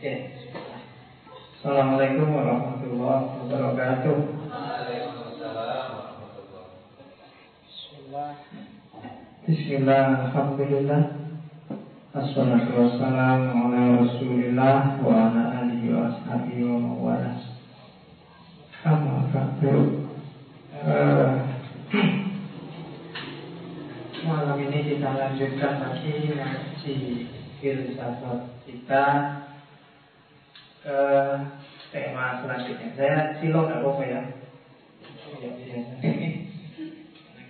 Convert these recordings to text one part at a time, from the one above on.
Oke. Assalamualaikum warahmatullahi wabarakatuh. Bismillah, Alhamdulillah Assalatu wassalamu ala rasulillah Wa ala alihi wa ashabihi wa mawala Amma ba'du Eh, Malam ini kita lanjutkan lagi Ngaji filsafat kita Ke tema selanjutnya Saya silong gak apa-apa ya Ya, biasa.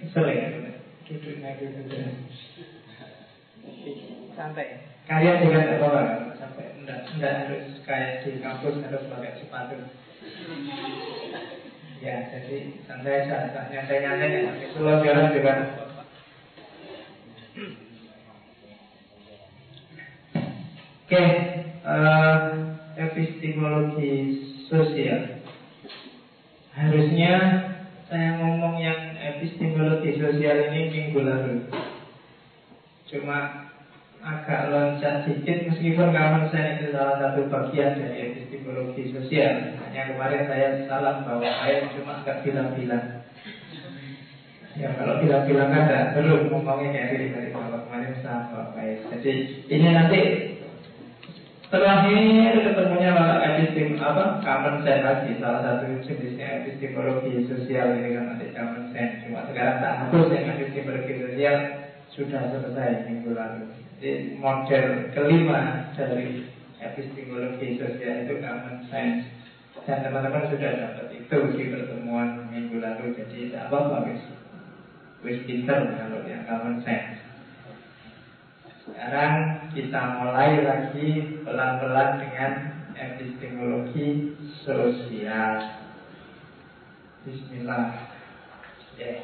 Kesel ya Duduknya gitu santai Kalian juga tidak apa sampai enggak, enggak harus kayak di kampus harus pakai sepatu. Ya, jadi santai saja, nyantai-nyantai ya. Pulau jalan juga. Oke, eh, epistemologi sosial. Harusnya saya ngomong yang epistemologi sosial ini minggu lalu. Cuma agak loncat sedikit meskipun kawan saya itu salah satu bagian dari epistemologi sosial. Hanya kemarin saya salah bahwa saya cuma agak bilang-bilang. Ya kalau bilang-bilang kan ngomongnya kayak gini dari bahwa kemarin sama baik. Jadi ini nanti ini ketemunya epistem apa common sense lagi salah satu jenisnya epistemologi sosial ini kan nanti common sense. Cuma sekarang tak hapus yang epistemologi sosial sudah selesai minggu lalu. Jadi model kelima dari epistemologi sosial itu common sense. Dan teman-teman sudah dapat itu di pertemuan minggu lalu. Jadi tidak apa-apa wis. Wis pinter kalau yang common sense. Sekarang kita mulai lagi pelan-pelan dengan epistemologi sosial. Bismillah. Yeah.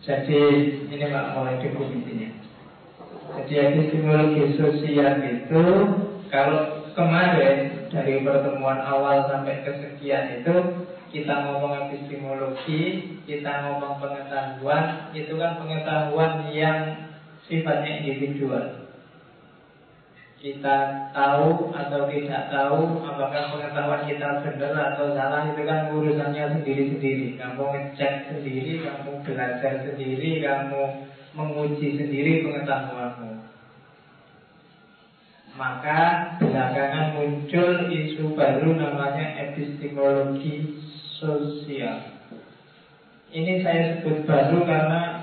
Jadi ini Pak mulai definisinya. Jadi epistemologi sosial itu kalau kemarin dari pertemuan awal sampai kesekian itu kita ngomong epistemologi, kita ngomong pengetahuan, itu kan pengetahuan yang sifatnya individual. Kita tahu atau tidak tahu apakah pengetahuan kita benar atau salah itu kan urusannya sendiri-sendiri. Kamu ngecek sendiri, kamu belajar sendiri, kamu menguji sendiri pengetahuanmu. Maka belakangan muncul isu baru namanya epistemologi sosial. Ini saya sebut baru karena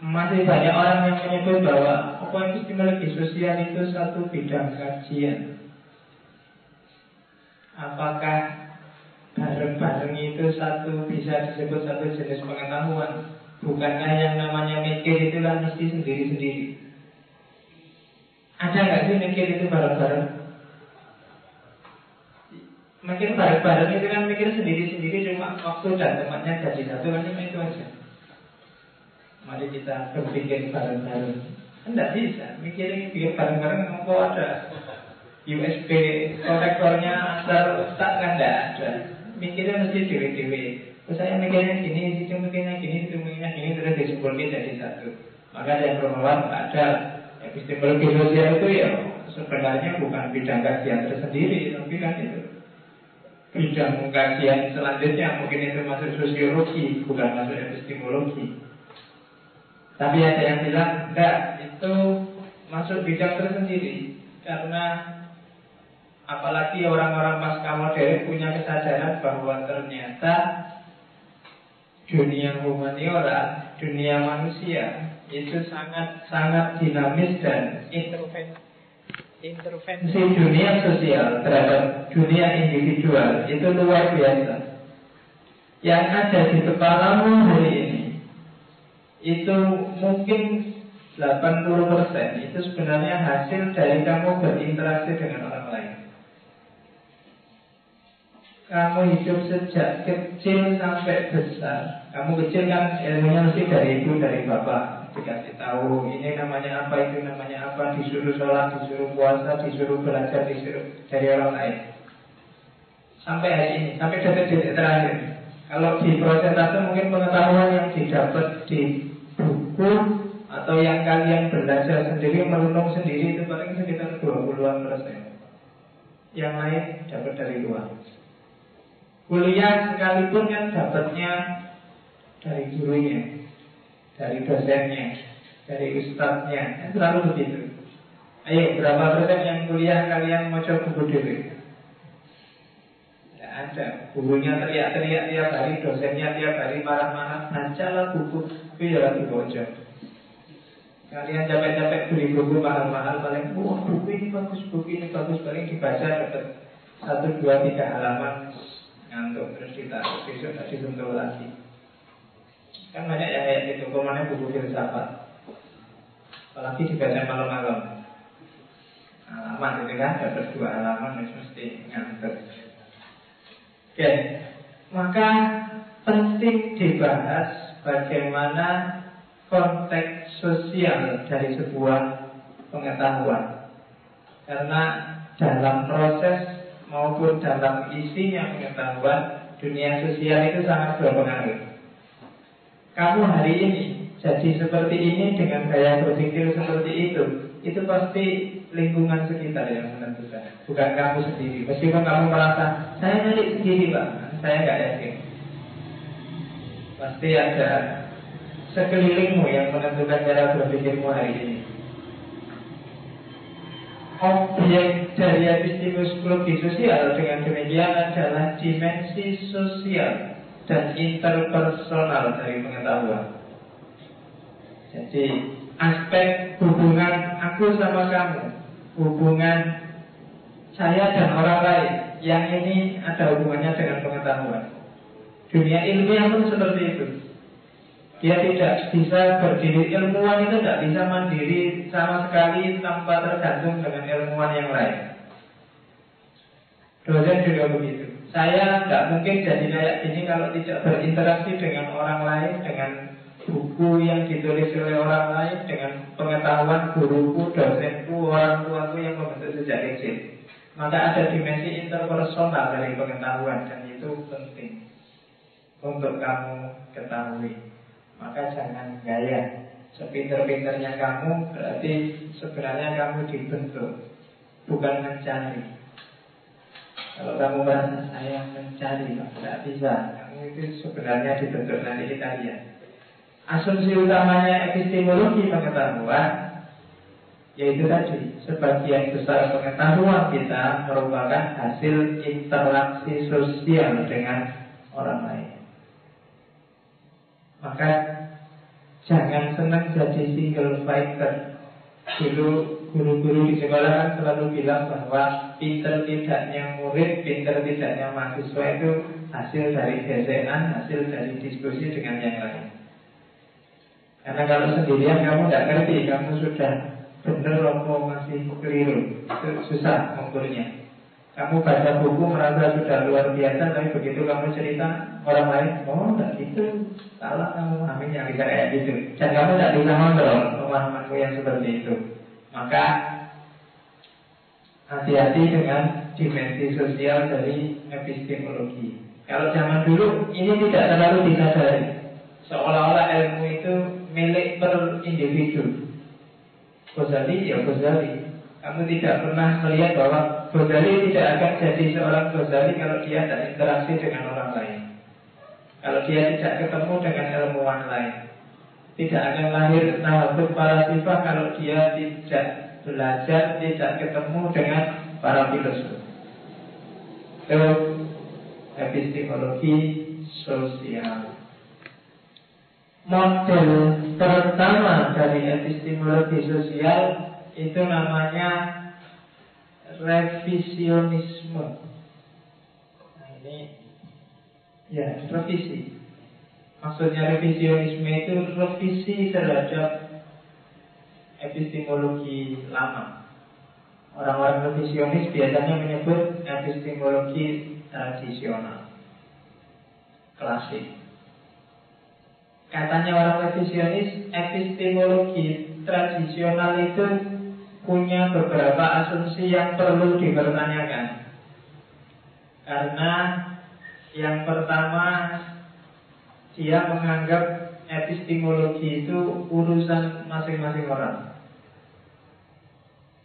masih banyak orang yang menyebut bahwa epistemologi sosial itu satu bidang kajian. Apakah bareng-bareng itu satu bisa disebut satu jenis pengetahuan? Bukankah yang namanya mikir itu kan mesti sendiri-sendiri? Ada nggak sih mikir itu bareng-bareng? Mikir bareng-bareng itu kan mikir sendiri-sendiri cuma waktu dan tempatnya jadi satu kan cuma itu aja. Mari kita berpikir bareng-bareng. Tidak bisa, mikirin bikin bareng-bareng kok ada USB konektornya antar ustaz kan tidak ada. Mikirnya mesti dewe-dewe. Terus saya mikirnya gini, itu mikirnya gini, itu mikirnya gini, terus disimpulkan jadi satu. Maka yang bermawan ada epistemologi sosial itu ya sebenarnya bukan bidang kajian tersendiri, tapi kan itu bidang kajian selanjutnya mungkin itu masuk sosiologi, bukan masuk epistemologi. Tapi ada yang bilang enggak, itu masuk bidang tersendiri karena apalagi orang-orang pasca modern punya kesadaran bahwa ternyata dunia humaniora, dunia manusia itu sangat sangat dinamis dan intervensi intervensi si dunia sosial terhadap dunia individual itu luar biasa. Yang ada di kepalamu hari ini itu mungkin 80% itu sebenarnya hasil dari kamu berinteraksi dengan orang lain. Kamu hidup sejak kecil sampai besar. Kamu kecil kan ilmunya mesti dari ibu, dari bapak. Dikasih tahu ini namanya apa, itu namanya apa. Disuruh sholat, disuruh puasa, disuruh belajar, disuruh dari orang lain. Sampai hari ini, sampai detik-detik terakhir. Kalau di prosentase mungkin pengetahuan yang didapat di buku atau yang kalian belajar sendiri, merenung sendiri itu paling sekitar 20-an persen. Yang lain dapat dari luar. Kuliah sekalipun kan dapatnya dari gurunya, dari dosennya, dari ustadznya, selalu begitu. Ayo, berapa persen yang kuliah kalian mau coba buku diri? Tidak ada. Gurunya teriak-teriak tiap hari, dosennya tiap hari marah-marah. Bacalah buku, itu ya lagi bocor. Kalian capek-capek beli buku mahal-mahal paling wah buku ini bagus, buku ini bagus paling dibaca dapat satu dua tiga halaman ngantuk terus ditaruh besok tak disentuh lagi. Kan banyak yang kayak gitu, ke mana buku filsafat. Apalagi dibaca malam-malam. Halaman itu kan dapat dua halaman mesti ngantuk. Oke, maka penting dibahas bagaimana konteks sosial dari sebuah pengetahuan. Karena dalam proses maupun dalam isinya pengetahuan, dunia sosial itu sangat berpengaruh. Kamu hari ini jadi seperti ini dengan gaya berpikir seperti itu, itu pasti lingkungan sekitar yang menentukan, bukan kamu sendiri. Meskipun kamu merasa saya nyari sendiri pak, saya nggak yakin. Pasti ada sekelilingmu yang menentukan cara berpikirmu hari ini. Objek dari epistemologi sosial dengan demikian adalah dimensi sosial dan interpersonal dari pengetahuan. Jadi aspek hubungan aku sama kamu, hubungan saya dan orang lain, yang ini ada hubungannya dengan pengetahuan. Dunia ilmiah pun seperti itu. Dia tidak bisa berdiri ilmuwan itu tidak bisa mandiri sama sekali tanpa tergantung dengan ilmuwan yang lain. Dosen juga begitu. Saya tidak mungkin jadi kayak gini kalau tidak berinteraksi dengan orang lain, dengan buku yang ditulis oleh orang lain, dengan pengetahuan guruku, dosenku, orang tuaku yang membentuk sejak kecil. Maka ada dimensi interpersonal dari pengetahuan dan itu penting untuk kamu ketahui. Maka jangan gaya Sepinter-pinternya kamu Berarti sebenarnya kamu dibentuk Bukan mencari Kalau kamu merasa saya mencari Tidak bisa. Kamu itu sebenarnya dibentuk nanti kita lihat Asumsi utamanya epistemologi pengetahuan Yaitu tadi Sebagian besar pengetahuan kita Merupakan hasil interaksi sosial dengan orang lain. Maka jangan senang jadi single fighter. Dulu guru-guru di sekolah kan selalu bilang bahwa pinter tidaknya murid, pinter tidaknya mahasiswa itu hasil dari gesekan, hasil dari diskusi dengan yang lain. Karena kalau sendirian kamu tidak ngerti, kamu sudah benar atau masih keliru, susah mengukurnya. Kamu baca buku merasa sudah luar biasa Tapi begitu kamu cerita orang lain Oh enggak gitu Salah kamu memahaminya bisa kayak gitu Dan kamu tidak bisa kontrol pemahamanmu yang seperti itu Maka Hati-hati dengan dimensi sosial dari epistemologi Kalau zaman dulu ini tidak terlalu disadari Seolah-olah ilmu itu milik per individu Ghazali ya Ghazali Kamu tidak pernah melihat bahwa Ghazali tidak akan jadi seorang Ghazali kalau dia tidak interaksi dengan orang lain. Kalau dia tidak ketemu dengan ilmuwan lain. Tidak akan lahir nahabut para sifat kalau dia tidak belajar, tidak ketemu dengan para filosof. Itu epistemologi sosial. Model pertama dari epistemologi sosial itu namanya revisionisme. Nah ini ya revisi. Maksudnya revisionisme itu revisi terhadap epistemologi lama. Orang-orang revisionis biasanya menyebut epistemologi tradisional, klasik. Katanya orang revisionis, epistemologi tradisional itu punya beberapa asumsi yang perlu dipertanyakan. Karena yang pertama dia menganggap epistemologi itu urusan masing-masing orang.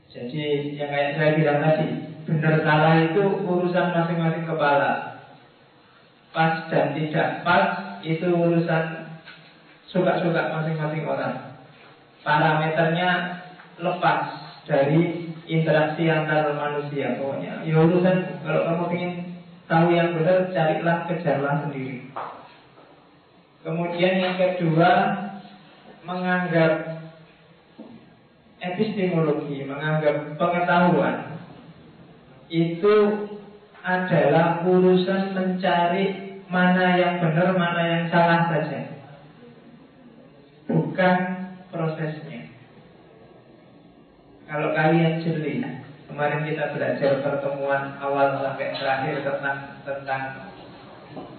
Jadi yang kayak saya bilang tadi, benar salah itu urusan masing-masing kepala. Pas dan tidak pas itu urusan suka-suka masing-masing orang. Parameternya lepas dari interaksi antar manusia pokoknya. Ya urusan kalau kamu ingin tahu yang benar, carilah kejarlah sendiri. Kemudian yang kedua menganggap epistemologi, menganggap pengetahuan itu adalah urusan mencari mana yang benar, mana yang salah saja. Bukan prosesnya. Kalau kalian jeli, kemarin kita belajar pertemuan awal sampai terakhir tentang tentang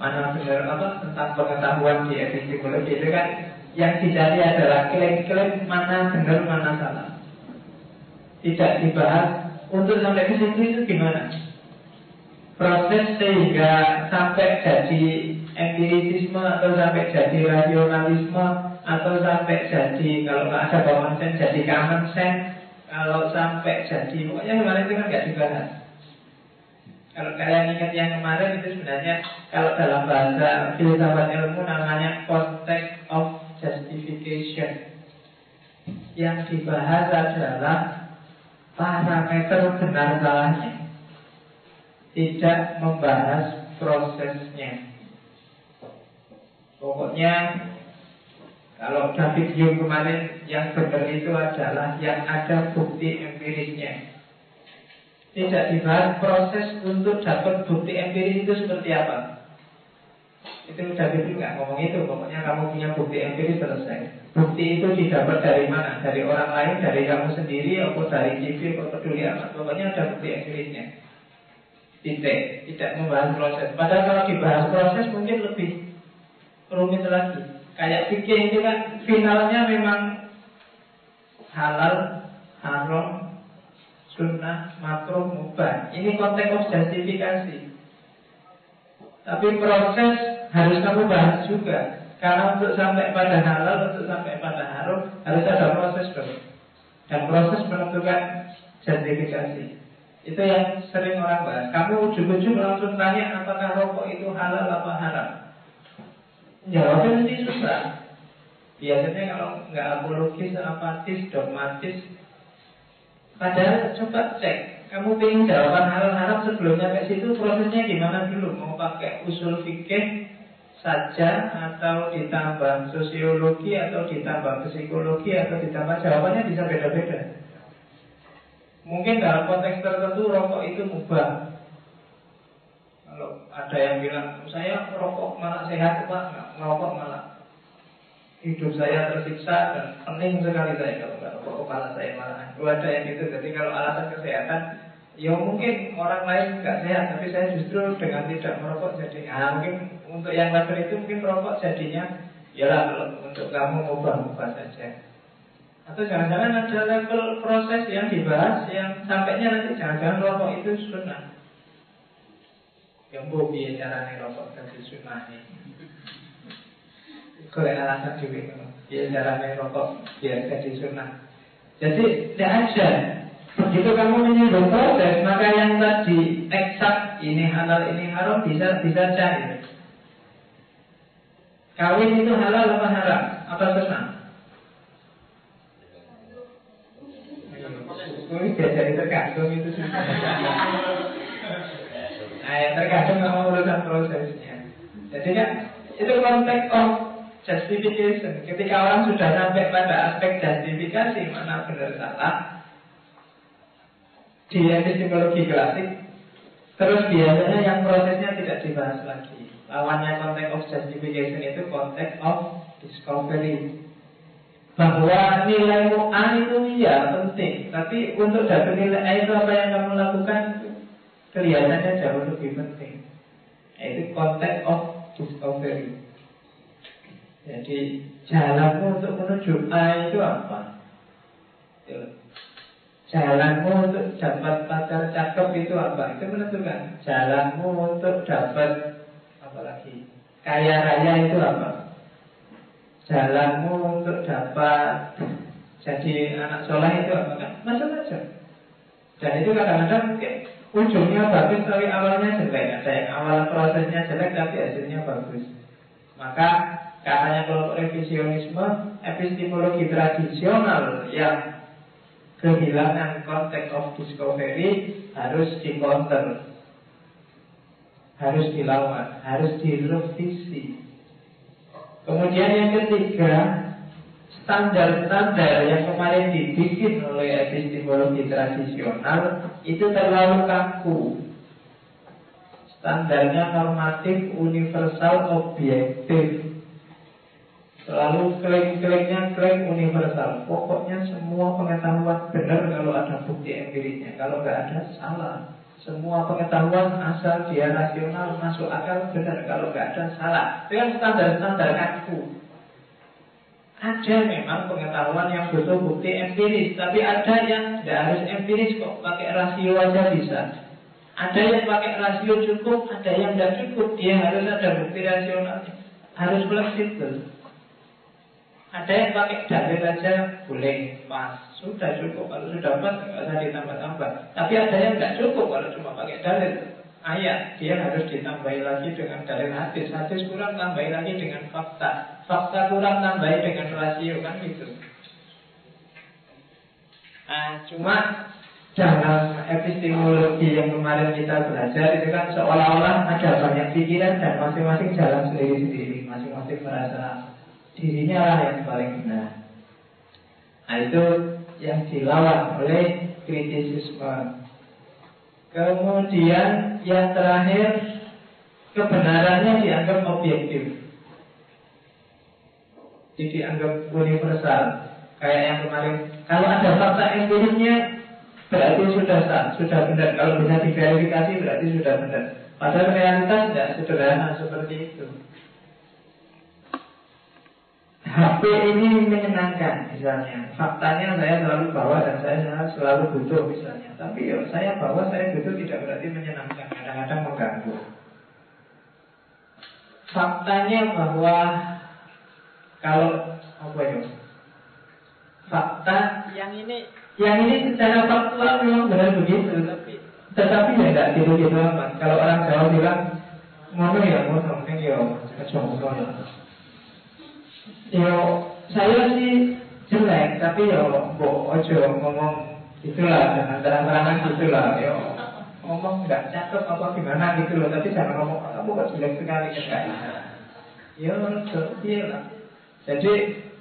mana benar apa tentang pengetahuan di epistemologi itu kan yang dicari adalah klaim-klaim mana benar mana salah. Tidak dibahas untuk sampai ke situ itu gimana? proses sehingga sampai jadi empirisisme atau sampai jadi rasionalisme atau sampai jadi kalau nggak ada common sense jadi common sense kalau sampai jadi pokoknya kemarin itu kan nggak dibahas kalau kalian ingat yang kemarin itu sebenarnya kalau dalam bahasa filsafat ilmu namanya context of justification yang dibahas adalah parameter benar salahnya tidak membahas prosesnya. Pokoknya kalau David Hume kemarin yang benar itu adalah yang ada bukti empirisnya. Tidak dibahas proses untuk dapat bukti empiris itu seperti apa. Itu David Hume nggak ngomong itu. Pokoknya kamu punya bukti empiris selesai. Bukti itu didapat dari mana? Dari orang lain, dari kamu sendiri, atau dari TV, atau peduli amat. Pokoknya ada bukti empirisnya titik, tidak membahas proses. Padahal kalau dibahas proses mungkin lebih rumit lagi. Kayak fikih itu kan finalnya memang halal, haram, sunnah, makruh, mubah. Ini konteks justifikasi. Tapi proses harus kamu bahas juga. Karena untuk sampai pada halal, untuk sampai pada haram harus ada proses dong. Dan proses menentukan justifikasi. Itu yang sering orang bahas. Kamu ujung-ujung langsung tanya apakah rokok itu halal apa haram. Jawabnya nanti susah. Biasanya kalau nggak apologis, apatis, dogmatis, padahal coba cek. Kamu ingin jawaban halal haram sebelum nyampe situ prosesnya gimana dulu? Mau pakai usul fikih saja atau ditambah sosiologi atau ditambah psikologi atau ditambah jawabannya bisa beda-beda. Mungkin dalam konteks tertentu rokok itu mubah. Kalau ada yang bilang saya rokok malah sehat pak, ngerokok malah hidup saya tersiksa dan pening sekali saya kalau rokok kepala saya malah. Ada yang gitu. Jadi kalau alasan kesehatan, ya mungkin orang lain nggak sehat, tapi saya justru dengan tidak merokok jadi. Ah, mungkin untuk yang level itu mungkin rokok jadinya, ya lah untuk kamu mubah-mubah saja. Atau jangan-jangan ada level proses yang dibahas yang sampainya nanti jangan-jangan rokok itu sunnah. Yang bobi caranya rokok dari sunnah ini. Kalau alasan juga dia caranya rokok biar jadi sunnah. Jadi tidak ada. Begitu kamu menyinggung proses, maka yang tadi eksak ini halal ini haram bisa bisa cari. Kawin itu halal apa haram? Apa sunnah? Ini jadi tergantung itu sih. Nah, yang tergantung sama urusan prosesnya. Jadi kan itu konteks of justification. Ketika orang sudah sampai pada aspek justifikasi mana benar salah di epistemologi klasik, terus biasanya yang prosesnya tidak dibahas lagi. Lawannya konteks of justification itu konteks of discovery bahwa nilai A itu iya penting, tapi untuk dapat nilai itu apa yang kamu lakukan kelihatannya jauh lebih penting. Itu konteks of discovery. Jadi jalanmu untuk menuju A itu apa? Jalanmu untuk dapat pacar cakep itu apa? Itu menentukan. Jalanmu untuk dapat apa lagi? Kaya raya itu apa? jalanmu untuk dapat jadi anak soleh itu apa kan? Macam-macam. Dan itu kadang-kadang mungkin ujungnya bagus tapi awalnya jelek. Ada yang awal prosesnya jelek tapi hasilnya bagus. Maka katanya kelompok revisionisme epistemologi tradisional yang kehilangan konteks of discovery harus di counter harus dilawan, harus direvisi. Kemudian yang ketiga, standar-standar yang kemarin dibikin oleh epistemologi tradisional itu terlalu kaku. Standarnya normatif, universal, objektif. Selalu klaim-klaimnya klaim universal. Pokoknya semua pengetahuan benar kalau ada bukti empirisnya. Kalau nggak ada, salah. Semua pengetahuan asal dia rasional masuk akal benar kalau nggak ada salah. Kan standar-standar kaku. Ada memang pengetahuan yang butuh bukti empiris, tapi ada yang tidak harus empiris kok, pakai rasio aja bisa. Ada yang pakai rasio cukup, ada yang tidak cukup, dia harus ada bukti rasional, harus fleksibel. Ada yang pakai dalil aja boleh. Pas sudah cukup. Kalau sudah pas nggak usah ditambah-tambah. Tapi ada yang nggak cukup kalau cuma pakai dalil ayat dia harus ditambahi lagi dengan dalil hadis. Hadis kurang tambahi lagi dengan fakta. Fakta kurang tambahi dengan rasio kan gitu. Nah, cuma dalam epistemologi yang kemarin kita belajar itu kan seolah-olah ada banyak pikiran dan masing-masing jalan sendiri-sendiri. Masing-masing merasa dirinya lah yang paling benar nah itu yang dilawan oleh kritisisme Kemudian yang terakhir kebenarannya dianggap objektif. Jadi dianggap universal. Kayak yang kemarin, kalau ada fakta empirisnya berarti sudah sah, sudah benar. Kalau bisa diverifikasi berarti sudah benar. Padahal realitas tidak sederhana seperti itu. HP ini menyenangkan misalnya. Faktanya saya selalu bawa dan saya selalu butuh misalnya. Tapi ya saya bawa, saya butuh tidak berarti menyenangkan. Kadang-kadang mengganggu. Faktanya bahwa Kalau apa ya Fakta yang ini Yang ini secara faktual memang benar begitu. Tapi tetapi ya tidak gitu-gitu amat. Kalau orang Jawa bilang Ngono ya, ngono, ya Kecongkol Yo, saya sih jelek, tapi yo, bo, ojo ngomong itulah, jangan terang-terangan gitulah, yo, ngomong nggak cakep apa gimana gitu loh, tapi jangan ngomong kamu kok jelek sekali kan Yo, iya lah. Jadi,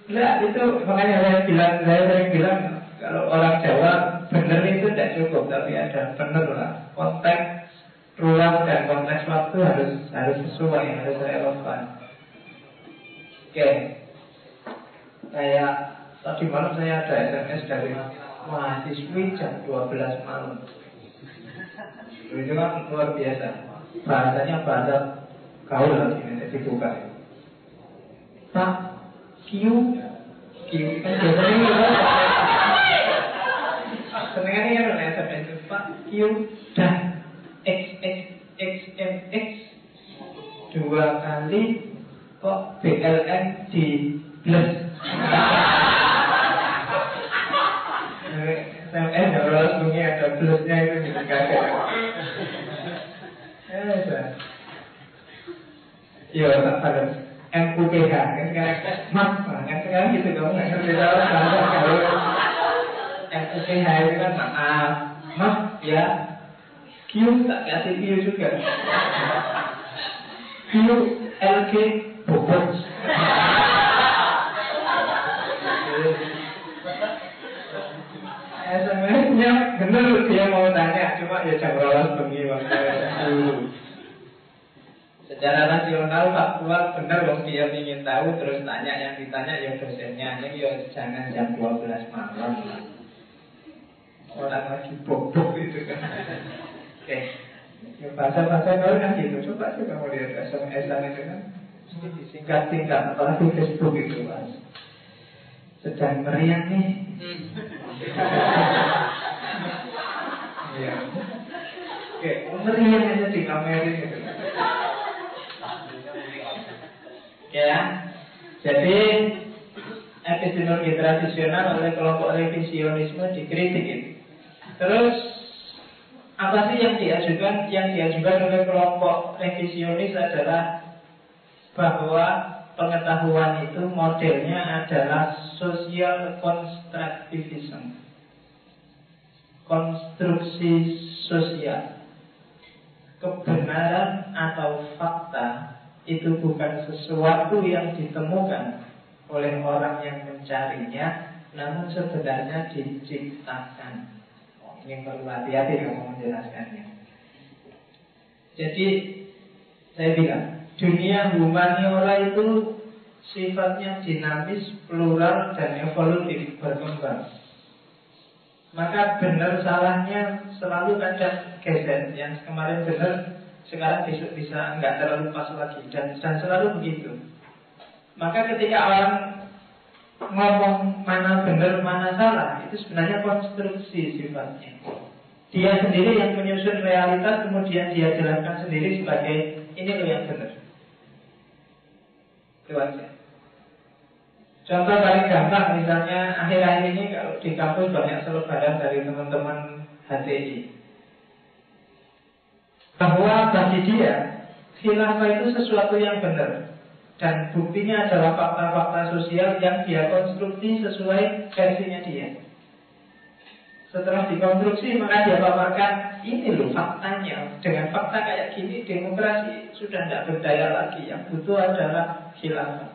enggak itu makanya saya bilang, saya sering bilang kalau orang Jawa benar itu tidak cukup, tapi ada benar lah. Konteks ruang dan konteks waktu harus harus sesuai, harus relevan. Oke. Kayak tadi malam saya ada SMS dari mahasiswi jam 12 malam. Itu kan luar biasa. Bahasanya bahasa gaul ini dibuka. Pak, Q, Q kan biasanya Senengannya kan SMS itu Pak Q dan X X X M X dua kali kok BLN di plus Eh, kalau bunyi ada plusnya itu gitu kaget. Eh, Yo, pada MUPH kan? Kan mas kan? Sekarang gitu kamu nggak ngerti tahu bahasa kalau MUPH itu kan maaf mas ya. Q tak kasih Q juga? Q LG bobot SMS-nya bener dia mau tanya, cuma ya jam rolas bengi Secara rasional, faktual, benar dong dia ingin tahu terus tanya yang ditanya ya dosennya. Ini ya jangan jam 12 malam. Orang lagi bobok itu kan. Oke. Ya, bahasa-bahasa baru kan gitu. Coba sih kamu lihat SMS-an itu kan. Mesti disingkat-singkat, apalagi Facebook itu mas. Sedang meriah nih. Iya. Oke, meriah aja di kamera gitu. Ya, jadi sinergi tradisional oleh kelompok revisionisme dikritik itu. Terus apa sih yang diajukan? Yang diajukan oleh kelompok revisionis adalah bahwa pengetahuan itu modelnya adalah social constructivism. Konstruksi sosial. Kebenaran atau fakta itu bukan sesuatu yang ditemukan oleh orang yang mencarinya, namun sebenarnya diciptakan ini perlu hati-hati kamu menjelaskannya. Jadi saya bilang dunia humaniora itu sifatnya dinamis, plural dan evolutif berkembang. Maka benar salahnya selalu ada geser. Yang kemarin benar, sekarang besok bisa nggak terlalu pas lagi dan dan selalu begitu. Maka ketika orang ngomong mana benar mana salah itu sebenarnya konstruksi sifatnya. Dia sendiri yang menyusun realitas kemudian dia jelaskan sendiri sebagai ini loh yang benar. Aja. Contoh paling gampang misalnya akhir-akhir ini kalau di kampus banyak selebaran dari teman-teman HTI bahwa bagi dia khilafah itu sesuatu yang benar dan buktinya adalah fakta-fakta sosial yang dia konstruksi sesuai versinya dia. Setelah dikonstruksi maka dia paparkan ini loh faktanya. Dengan fakta kayak gini demokrasi sudah tidak berdaya lagi. Yang butuh adalah khilafah.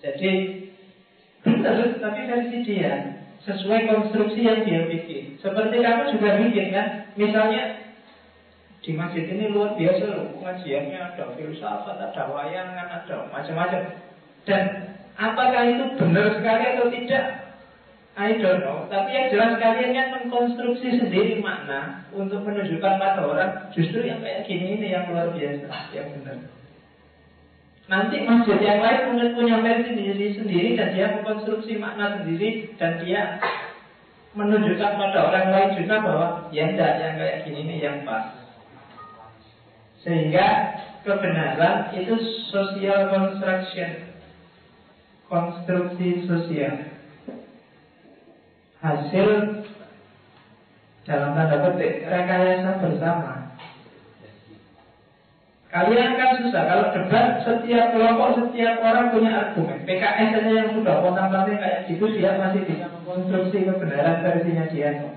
Jadi benar tapi versi dia sesuai konstruksi yang dia bikin. Seperti kamu juga bikin kan. Misalnya di masjid ini luar biasa loh pengajiannya ada filsafat, ada wayangan, ada macam-macam. Dan apakah itu benar sekali atau tidak? I don't know. Tapi yang jelas kalian kan mengkonstruksi sendiri makna untuk menunjukkan pada orang justru yang kayak gini ini yang luar biasa, yang benar. Nanti masjid yang lain mungkin punya versi sendiri sendiri dan dia mengkonstruksi makna sendiri dan dia menunjukkan pada orang lain juga bahwa ya enggak yang kayak gini ini yang pas. Sehingga kebenaran itu social construction Konstruksi sosial Hasil dalam tanda petik rekayasa bersama. Kalian kan susah Kalau debat setiap kelompok Setiap orang punya argumen. PKS saja yang sudah kontang kayak gitu Dia masih bisa mengkonstruksi kebenaran versinya dia.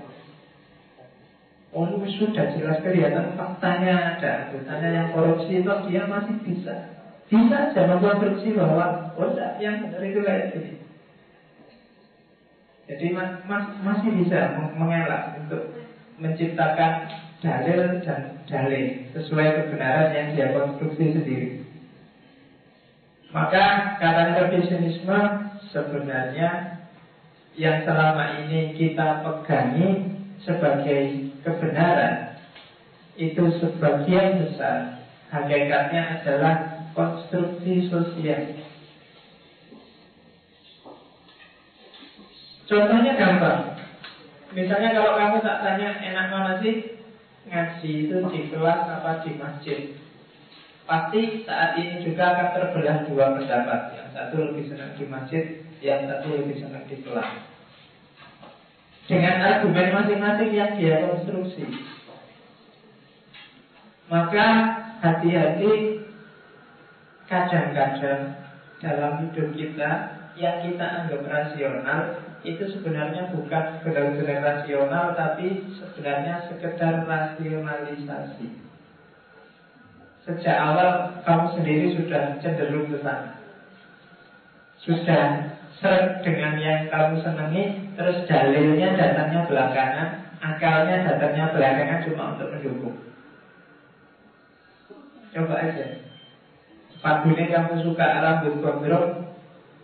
Oh sudah jelas kelihatan faktanya ada Faktanya yang korupsi itu dia masih bisa. Bisa saja mengkonstruksi bahwa Oh yang benar itu kayak gini Jadi mas, mas, masih bisa mengelak Untuk menciptakan dalil dan dalil Sesuai kebenaran yang dia konstruksi sendiri Maka kata revisionisme sebenarnya yang selama ini kita pegangi sebagai kebenaran itu sebagian besar hakikatnya adalah konstruksi sosial. Contohnya gampang. Misalnya kalau kamu tak tanya enak mana sih ngaji itu di kelas apa di masjid. Pasti saat ini juga akan terbelah dua pendapat. Yang satu lebih senang di masjid, yang satu lebih senang di kelas dengan argumen masing-masing yang dia konstruksi. Maka hati-hati kadang-kadang dalam hidup kita yang kita anggap rasional itu sebenarnya bukan benar-benar rasional tapi sebenarnya sekedar rasionalisasi. Sejak awal kamu sendiri sudah cenderung ke sana. Sudah seret dengan yang kamu senangi Terus dalilnya datangnya belakangan Akalnya datangnya belakangan cuma untuk mendukung Coba aja Sepatunya kamu suka rambut gondrong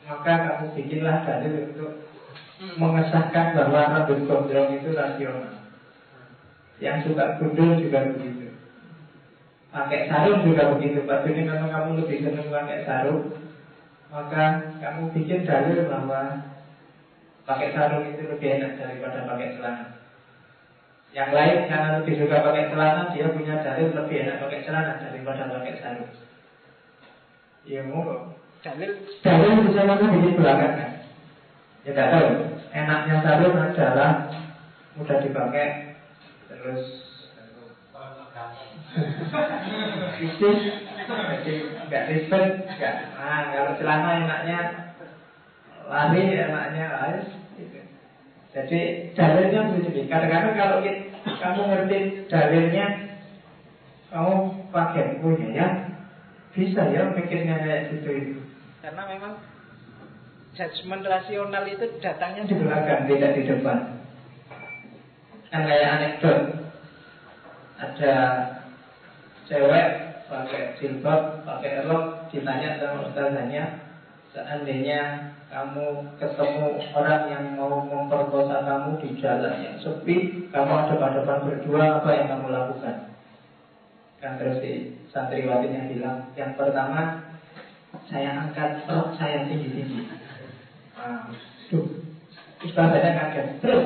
Maka kamu bikinlah dalil untuk Mengesahkan bahwa rambut gondrong itu rasional Yang suka gundul juga begitu Pakai sarung juga begitu Bajunya memang kamu lebih senang pakai sarung maka kamu bikin dalil bahwa pakai sarung itu lebih enak daripada pakai celana. Yang lain karena lebih suka pakai celana, dia punya dalil lebih enak pakai celana daripada pakai sarung. Ya mau dalil Dalil bisa langsung bikin belakangan. Ya tidak tahu. Enaknya sarung adalah mudah dipakai, terus kritis, jadi nggak ribet, nggak. Nah, kalau celana enaknya lari, enaknya harus. Gitu. Jadi dalilnya begitu. Kadang-kadang kalau kita, kamu ngerti dalilnya, kamu pakai punya ya, bisa ya mikirnya kayak gitu itu. karena memang judgement rasional itu datangnya di belakang, tidak di depan. Kan kayak anekdot. Ada cewek pakai jilbab, pakai rok, ditanya sama ustazahnya, seandainya kamu ketemu orang yang mau memperkosa kamu di jalan yang sepi, kamu ada depan berdua, apa yang kamu lakukan? Kan terus si santriwatinya bilang, yang pertama saya angkat rok saya tinggi-tinggi. Nah, tuh, ustazahnya kaget. Terus,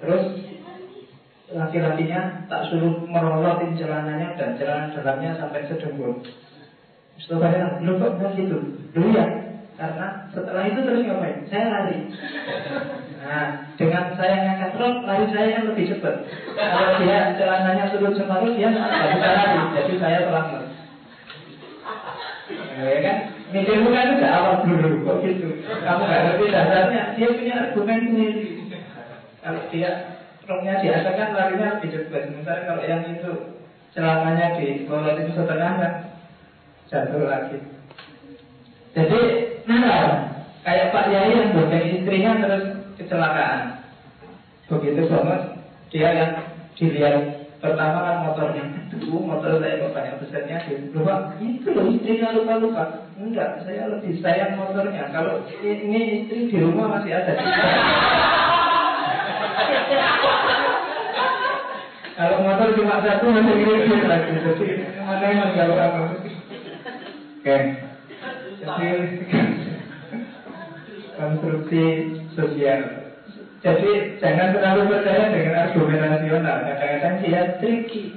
terus laki-lakinya tak suruh merolotin celananya dan celana dalamnya sampai sedengkul. Ustazahnya, lu kok nggak gitu? Lu ya, karena setelah itu terus ngapain? Saya lari. Nah, dengan saya ngangkat rok, lari saya yang lebih cepat. Kalau dia celananya turun separuh, dia nggak bisa lari. Jadi saya selamat. Ya kan? Mikirmu kan udah awal dulu kok gitu. Kamu nggak ngerti dasarnya, dia punya argumen sendiri. Kalau dia roknya diasakan larinya lebih cepat. Sementara kalau yang itu celananya di bawah itu setengah kan jatuh lagi. Jadi nah kayak Pak Yai yang bonceng istrinya terus kecelakaan. Begitu banget dia yang dilihat pertama kan motornya Aduh motor saya kok banyak besarnya Loh pak itu loh istrinya lupa-lupa. Enggak saya lebih sayang motornya. Kalau ini istri di rumah masih ada. Kalau motor cuma satu masih kiri lagi. Jadi mana yang kalau apa Oke. Jadi Konstruksi sosial jadi jangan terlalu percaya dengan argumen rasional. Kadang-kadang dia tricky.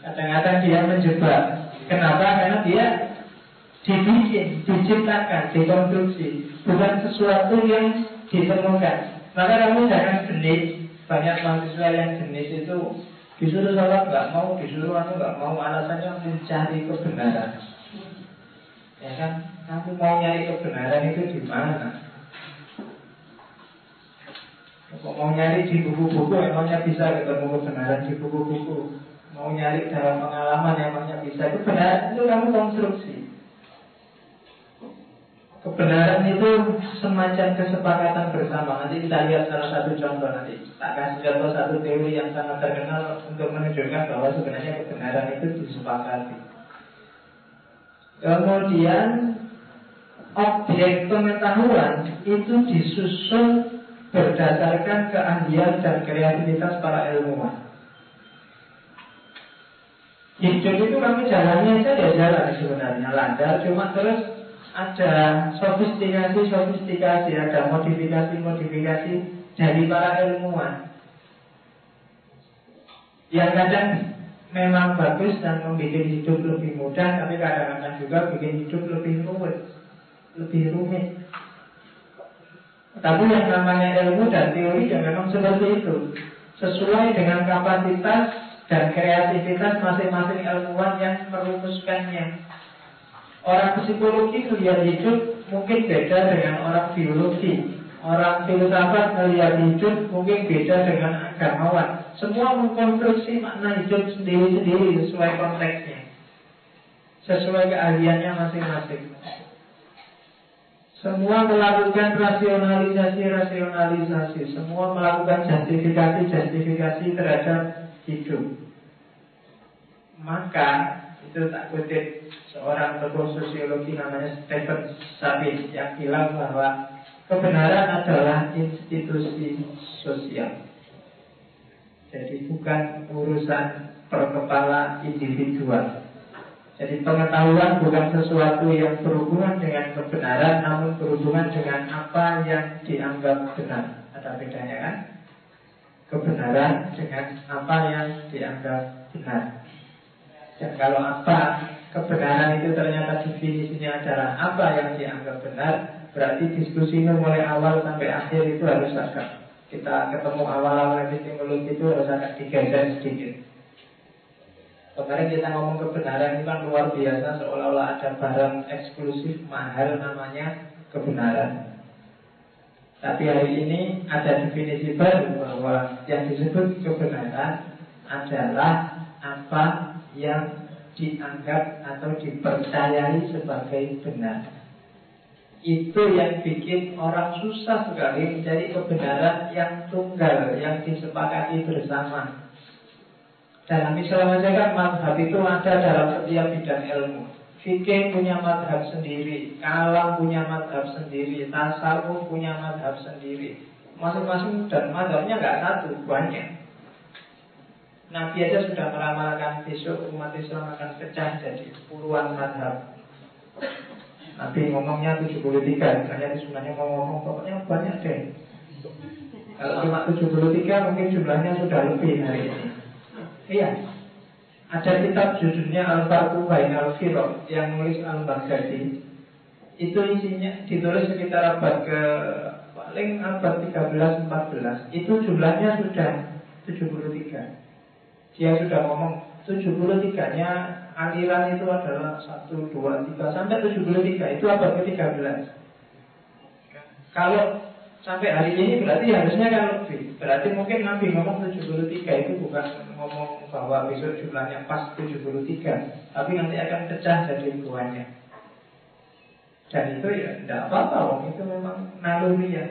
Kadang-kadang dia menjebak. Kenapa? Karena dia dibikin, diciptakan, dikonstruksi. Bukan sesuatu yang ditemukan. Maka kamu jangan genit. Banyak mahasiswa yang jenis itu disuruh sholat nggak mau, disuruh anu nggak mau. Alasannya mencari kebenaran. Ya kan? Kamu mau nyari kebenaran itu di mana? Mau nyari di buku-buku emangnya bisa ketemu kebenaran di buku-buku? Mau nyari dalam pengalaman emangnya bisa? Kebenaran itu kamu konstruksi. Kebenaran itu semacam kesepakatan bersama. Nanti kita lihat salah satu contoh nanti. Tak kasih contoh satu teori yang sangat terkenal Untuk menunjukkan bahwa sebenarnya kebenaran itu disepakati. Kemudian Objek pengetahuan itu disusun berdasarkan keahlian dan kreativitas para ilmuwan. Hidup itu kami jalannya aja ya jalan sebenarnya landar, cuma terus ada sofistikasi-sofistikasi, ada modifikasi-modifikasi dari para ilmuwan. Yang kadang memang bagus dan membuat hidup lebih mudah, tapi kadang-kadang juga bikin hidup lebih rumit, lebih rumit. Tapi yang namanya ilmu dan teori ya memang seperti itu. Sesuai dengan kapasitas dan kreativitas masing-masing ilmuwan yang merumuskannya. Orang psikologi melihat hidup mungkin beda dengan orang biologi. Orang filsafat melihat hidup mungkin beda dengan agamawan. Semua mengkonstruksi makna hidup sendiri-sendiri sesuai konteksnya. Sesuai keahliannya masing-masing semua melakukan rasionalisasi-rasionalisasi Semua melakukan justifikasi-justifikasi terhadap hidup. Maka itu tak kutip seorang tokoh sosiologi namanya Stephen Sabin Yang bilang bahwa kebenaran adalah institusi sosial. Jadi bukan urusan perkepala individual jadi pengetahuan bukan sesuatu yang berhubungan dengan kebenaran Namun berhubungan dengan apa yang dianggap benar Ada bedanya kan? Kebenaran dengan apa yang dianggap benar Dan kalau apa kebenaran itu ternyata definisinya adalah apa yang dianggap benar, berarti diskusi mulai awal sampai akhir itu harus agak kita ketemu awal-awal epistemologi itu harus agak digeser sedikit. Kemarin kita ngomong kebenaran itu kan luar biasa seolah-olah ada barang eksklusif mahal namanya kebenaran. Tapi hari ini ada definisi baru bahwa yang disebut kebenaran adalah apa yang dianggap atau dipercayai sebagai benar. Itu yang bikin orang susah sekali mencari kebenaran yang tunggal, yang disepakati bersama. Dalam Islam saja kan madhab itu ada dalam setiap bidang ilmu. Fikih punya madhab sendiri, kalam punya madhab sendiri, tasawuf punya madhab sendiri. Masing-masing dan madhabnya nggak satu, banyak. Nabi aja sudah meramalkan besok umat Islam akan pecah jadi puluhan madhab. Nabi ngomongnya 73 Makanya sebenarnya mau ngomong pokoknya banyak deh Kalau cuma 73 mungkin jumlahnya sudah lebih hari ini Iya. Ada kitab judulnya Al-Farqu Bain al Yang nulis Al-Baghdadi. Itu isinya ditulis sekitar abad ke Paling abad 13-14 Itu jumlahnya sudah 73 Dia sudah ngomong 73-nya aliran itu adalah 1, 2, 3 sampai 73 itu abad ke-13 kalau sampai hari ini berarti harusnya kan lebih. Berarti mungkin Nabi ngomong 73 itu bukan ngomong bahwa besok jumlahnya pas 73 tapi nanti akan pecah jadi ribuannya. Dan itu ya tidak apa-apa itu memang naluri ya.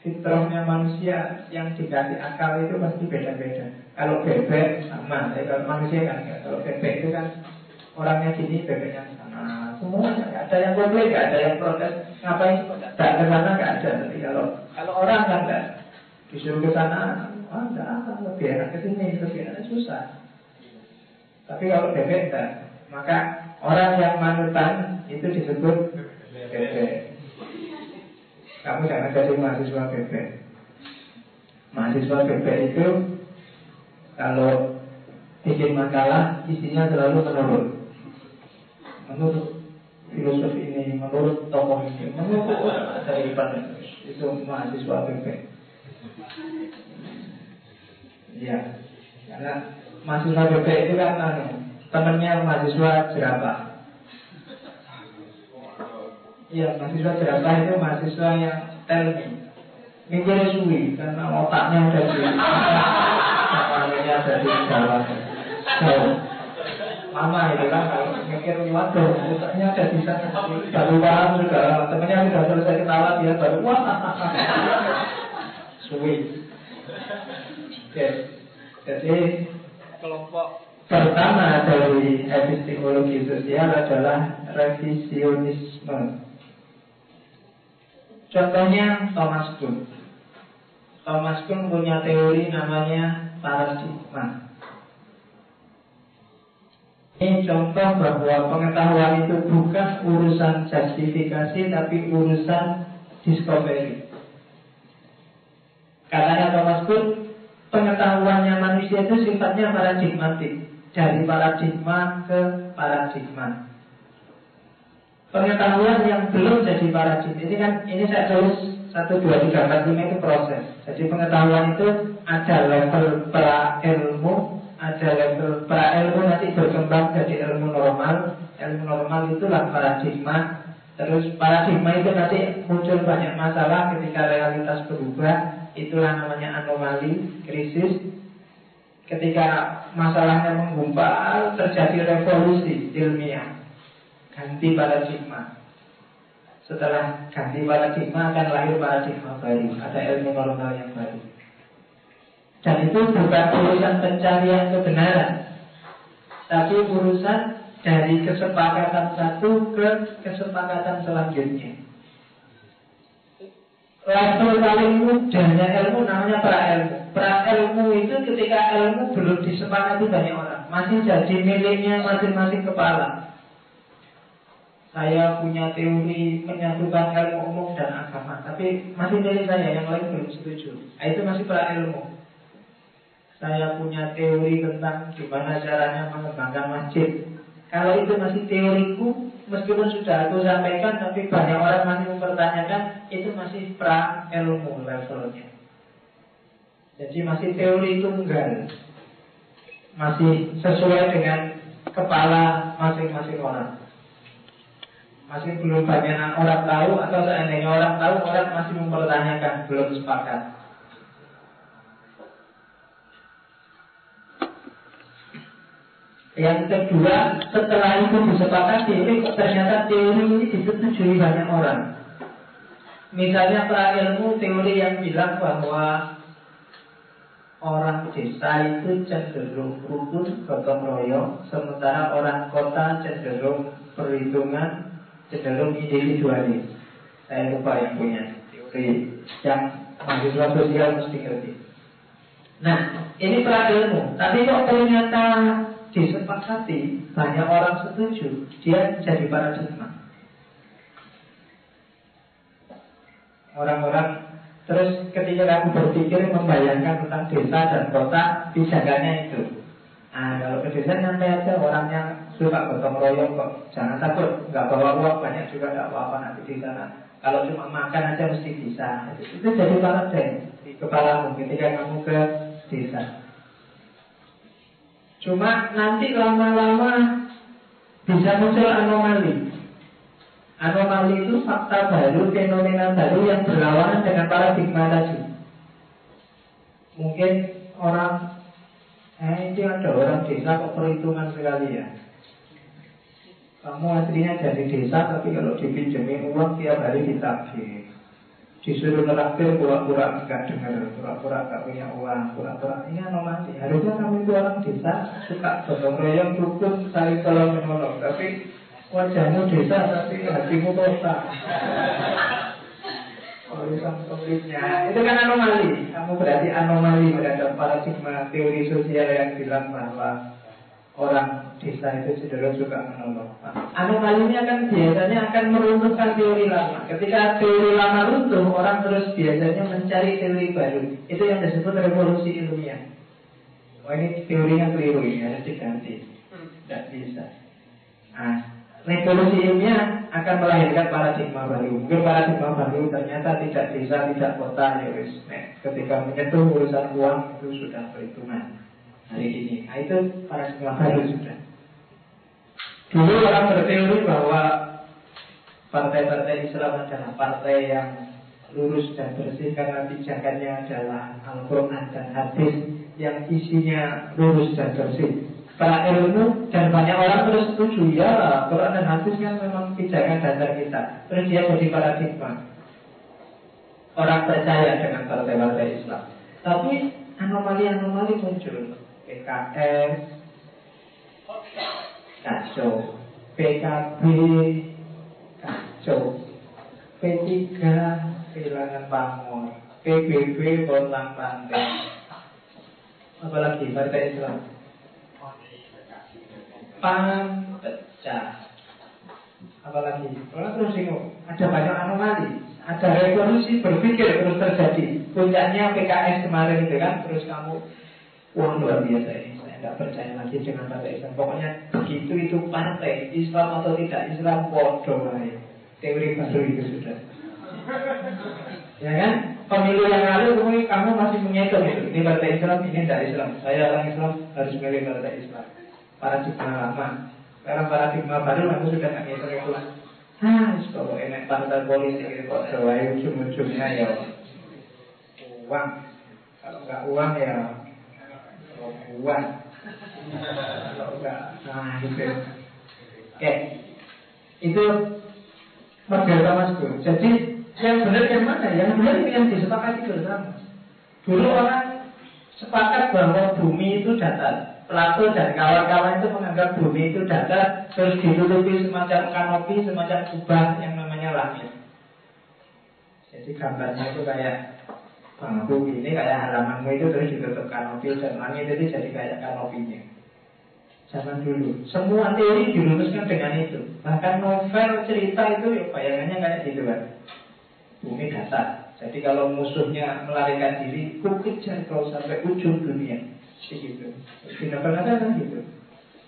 Fitrahnya manusia yang dikasih akal itu pasti beda-beda. Kalau bebek sama, kalau manusia kan. Kalau bebek itu kan orangnya gini, bebeknya sana. Semuanya nggak ada yang komplain, nggak ada yang protes. Ngapain tak ke sana nggak ada. Tapi kalau kalau orang kan enggak disuruh ke sana, ah enggak akan lebih enak ke sini, lebih enak susah. Tapi kalau bebek enggak, maka orang yang manutan itu disebut bebek. Kamu jangan jadi mahasiswa PP. Mahasiswa PP itu kalau bikin makalah isinya selalu menurut menurut filosofi ini, menurut tokoh ini, menurut dari itu mahasiswa PP. Ya, karena mahasiswa PP itu kan anu, temannya mahasiswa jerapah. Iya, mahasiswa jerapah itu mahasiswa yang telmi Mikirnya suwi, karena otaknya ada di Namanya ada di dalam Lama itu kan, mikir waduh Otaknya ada di sana Baru paham sudah, temennya sudah selesai ketawa Dia baru, wah Suwi Oke, jadi kelompok pertama dari epistemologi sosial adalah revisionisme. Contohnya Thomas Kuhn. Thomas Kuhn punya teori namanya paradigma. Ini contoh bahwa pengetahuan itu bukan urusan justifikasi tapi urusan discovery. Katanya Thomas Kuhn, pengetahuannya manusia itu sifatnya paradigmatik. Dari paradigma ke paradigma pengetahuan yang belum jadi paradigma ini kan ini saya tulis satu dua tiga empat lima itu proses jadi pengetahuan itu ada level pra ilmu level pra ilmu nanti berkembang jadi ilmu normal. Ilmu normal itulah paradigma. Terus paradigma itu nanti muncul banyak masalah ketika realitas berubah. Itulah namanya anomali krisis. Ketika masalahnya menggumpal terjadi revolusi ilmiah. Ganti paradigma. Setelah ganti paradigma akan lahir paradigma baru, ada ilmu normal yang baru. Dan itu bukan urusan pencarian kebenaran, tapi urusan dari kesepakatan satu ke kesepakatan selanjutnya. Level paling mudahnya ilmu namanya pra ilmu. Pra ilmu itu ketika ilmu belum disepakati banyak orang, masih jadi miliknya masing-masing kepala saya punya teori menyatukan ilmu umum dan agama, tapi masih dari saya yang lain belum setuju. Nah, itu masih pra ilmu. Saya punya teori tentang gimana caranya mengembangkan masjid, Kalau itu masih teoriku, meskipun sudah aku sampaikan, tapi banyak orang masih mempertanyakan, itu masih pra ilmu levelnya. Jadi masih teori tunggal, masih sesuai dengan kepala masing-masing orang. Masih belum banyak orang tahu atau seandainya orang tahu orang masih mempertanyakan belum sepakat. Yang kedua, setelah itu disepakati, ini ternyata teori ini disetujui banyak orang. Misalnya para ilmu teori yang bilang bahwa orang desa itu cenderung rukun gotong royong, sementara orang kota cenderung perhitungan, cenderung individualis. Saya lupa yang punya teori yang mahasiswa sosial mesti ngerti. Nah, ini para ilmu. Tapi kok ternyata disepakati, banyak orang setuju, dia jadi paradigma. Orang-orang terus ketika kamu berpikir membayangkan tentang desa dan kota, pijakannya itu. Nah, kalau ke desa nyantai aja orangnya suka gotong royong kok. Jangan takut, nggak bawa uang banyak juga nggak apa-apa nanti di sana. Kalau cuma makan aja mesti bisa. Itu jadi paradigma di kepalamu ketika kamu ke desa. Cuma nanti lama-lama bisa muncul anomali. Anomali itu fakta baru, fenomena baru yang berlawanan dengan paradigma tadi. Mungkin orang, eh ini ada orang desa kok perhitungan sekali ya. Kamu aslinya dari desa, tapi kalau dipinjemin uang tiap hari ditagih. Disuruh neraktir pura-pura nggak dengar, pura-pura nggak punya uang, pura-pura ini anomali. Harusnya kamu itu orang desa suka gotong royong, rukun, saling tolong menolong. Tapi wajahmu desa, tapi hatimu kota. Urusan konfliknya itu kan anomali. Kamu berarti anomali terhadap paradigma teori sosial yang bilang bahwa orang desa itu cenderung suka menolong. Anomalinya kan biasanya akan meruntuhkan teori lama. Ketika teori lama runtuh, orang terus biasanya mencari teori baru. Itu yang disebut revolusi ilmiah. Wah ini teorinya keliru ini harus diganti. Tidak bisa. Nah, revolusi ilmiah akan melahirkan paradigma baru. Mungkin paradigma baru ternyata tidak desa, tidak kota, ya wis. ketika menyentuh urusan uang itu sudah perhitungan hari ini. Nah itu paradigma baru sudah. Dulu orang berteori bahwa partai-partai Islam adalah partai yang lurus dan bersih karena pijakannya adalah Al-Quran dan hadis yang isinya lurus dan bersih. Para ilmu dan banyak orang terus setuju ya Quran dan hadis kan memang pijakan dasar kita. Terus dia jadi paradigma. Orang percaya dengan partai-partai Islam. Tapi anomali-anomali muncul. PKS kacau PKB kacau P3 kehilangan pamor PBB bontang pantai. Apalagi partai Islam PAN pecah. Apalagi orang terus bingung ada banyak anomali. Ada revolusi berpikir terus terjadi. Puncaknya PKS kemarin itu kan terus kamu Wah luar biasa ini Saya tidak percaya lagi dengan partai Islam. Pokoknya begitu itu partai Islam atau tidak Islam bodoh Teori baru itu sudah. Ya kan? Pemilu yang lalu kemudian kamu masih menghitung itu. Ini partai Islam, ini tidak Islam. Saya orang Islam harus milih partai Islam. Paradigma lama. Sekarang paradigma baru aku sudah tidak ngitung itu Hah, kalau enak partai politik itu kok doai ujung-ujungnya ya uang. Kalau nggak uang ya enggak nah gitu oke. Itu model Mas jadi yang benar yang mana? Yang benar itu yang disepakati bersama dulu orang sepakat bahwa bumi itu datar. Plato dan kawan-kawan itu menganggap bumi itu datar terus ditutupi semacam kanopi semacam kubah yang namanya langit. Jadi gambarnya itu kayak bangku ini kayak halamanmu itu terus ditutup kanopi langit itu jadi kayak kanopinya. Zaman dulu. Semua teori dirumuskan dengan itu. Bahkan novel cerita itu ya bayangannya kayak gitu kan bumi datar jadi kalau musuhnya melarikan diri ku kejar kau sampai ujung dunia. Begitu di novel kan gitu?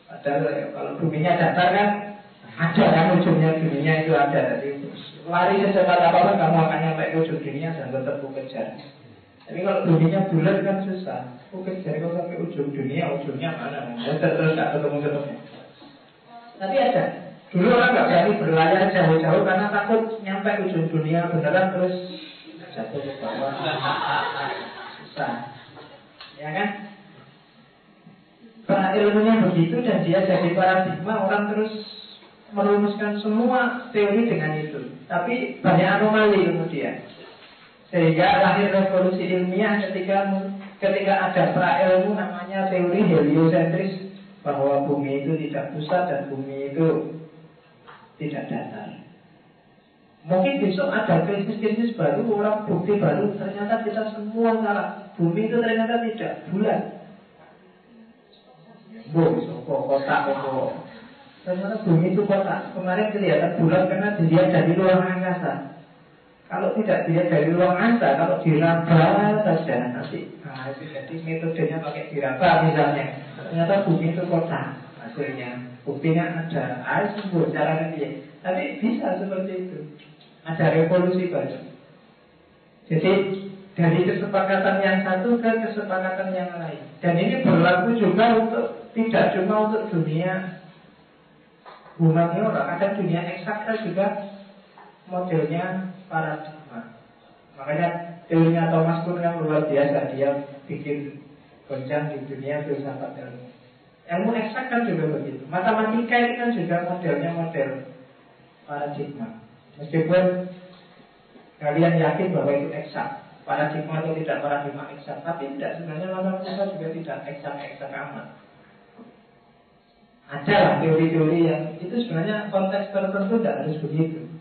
Padahal ya, kalau buminya datar kan ada kan ujungnya dunia itu ada. Jadi lari secepat apa pun kamu akan nyampe ujung dunia dan tetap kejar. Tapi kalau dunia bulat kan susah. Ku kejar kau sampai ujung dunia, ujungnya mana? Ya, terus gak ketemu ketemu. Tapi ada. Dulu orang nggak berani berlayar jauh-jauh karena takut nyampe ujung dunia beneran terus jatuh ke bawah. Susah. Ya kan? Para ilmunya begitu dan dia jadi paradigma orang terus merumuskan semua teori dengan itu. Tapi banyak anomali kemudian. Sehingga lahir revolusi ilmiah ketika ketika ada pra ilmu namanya teori heliosentris bahwa bumi itu tidak pusat dan bumi itu tidak datar. Mungkin besok ada krisis-krisis baru, orang bukti baru, ternyata kita semua salah. Bumi itu ternyata tidak bulat. Bu, kotak, kok. Ternyata bumi itu kotak. Kemarin kelihatan bulat karena dilihat dari ruang angkasa. Kalau tidak dilihat dari ruang angkasa, kalau diraba saja nanti. Nah, jadi metodenya pakai diraba misalnya. Ternyata bumi itu kotak hasilnya. Buktinya ada. Harus sembuh cara dia. Tapi bisa seperti itu. Ada revolusi baru. Jadi dari kesepakatan yang satu ke kesepakatan yang lain. Dan ini berlaku juga untuk tidak cuma untuk dunia humaniora, kadang dunia eksakta juga modelnya paradigma. Makanya teorinya Thomas Kuhn yang luar biasa, dia bikin goncang di dunia filsafat ilmu. Ilmu eksak kan juga begitu. Matematika ini kan juga modelnya model paradigma. Meskipun kalian yakin bahwa itu eksak, paradigma itu tidak paradigma eksak, tapi tidak sebenarnya matematika juga tidak eksak-eksak amat. Ada lah teori-teori yang itu sebenarnya konteks tertentu tidak harus begitu.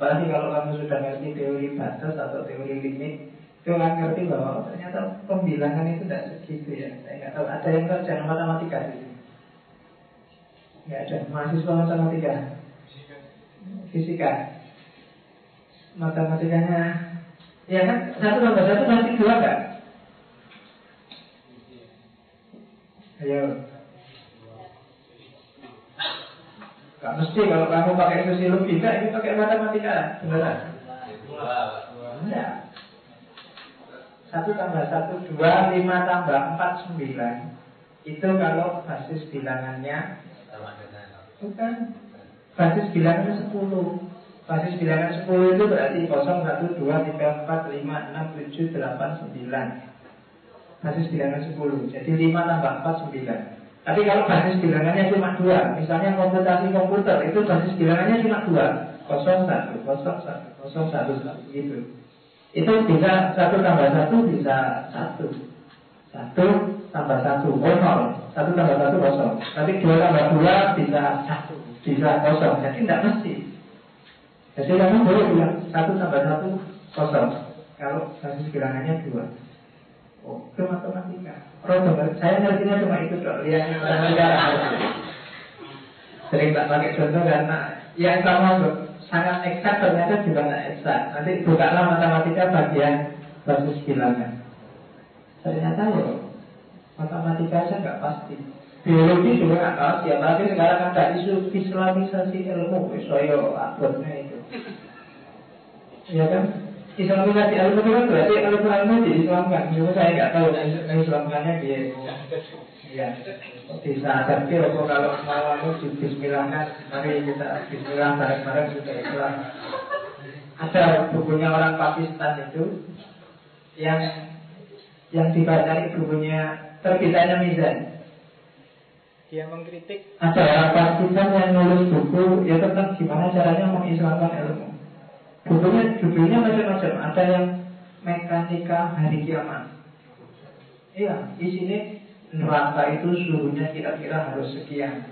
Apalagi kalau kamu sudah ngerti teori batas atau teori limit, itu akan ngerti bahwa oh, ternyata pembilangan itu tidak segitu ya. Saya nggak tahu. Ada yang kerja matematika di sini. Nggak ada. Mahasiswa matematika, fisika, matematikanya, ya kan? Satu tambah satu pasti dua kan? Ayo, Gak mesti kalau kamu pakai sosiologi, enggak ini pakai matematika, beneran? Enggak. Satu tambah satu dua, lima tambah empat sembilan. Itu kalau basis bilangannya bukan basis bilangannya sepuluh. Basis bilangan sepuluh itu berarti kosong satu dua tiga empat lima enam tujuh delapan sembilan. Basis bilangan sepuluh. Jadi lima tambah empat sembilan. Tapi kalau basis bilangannya cuma dua, misalnya komputasi komputer itu basis bilangannya cuma dua, kosong satu, kosong satu, kosong satu, gitu. Itu bisa satu tambah satu bisa satu, satu tambah satu, oh nol, satu tambah satu kosong. Tapi dua tambah dua bisa satu, bisa kosong. Jadi tidak mesti. Jadi kamu boleh bilang satu tambah satu kosong. Kalau basis bilangannya dua. Oh, itu matematika. Oh, saya ngertinya cuma itu dok. Yang matematika sering tak pakai contoh karena yang kamu sangat eksak ternyata juga tidak eksak. Nanti bukalah matematika bagian basis bilangan. Ternyata ya matematika saja nggak pasti. Biologi juga nggak pasti. Apalagi sekarang ada isu islamisasi ilmu. Soyo abotnya itu. Iya kan? Ilmu itu kan berarti ilmu-ilmu diislamkan. Cuma saya nggak tahu Islamkannya dia. Ya, bisa adaptif apa kalau mau anu di Bismillahkan Mari kita Bismillah bareng-bareng sudah Islam. Ada bukunya orang Pakistan itu Yang Yang dibaca bukunya Terbitannya Mizan. Dia mengkritik. Ada orang Pakistan yang nulis buku Ya tentang gimana caranya mengislamkan ilmu Bukunya judulnya macam-macam. Ada yang mekanika hari kiamat. Iya, isinya neraka itu suhunya kira-kira harus sekian.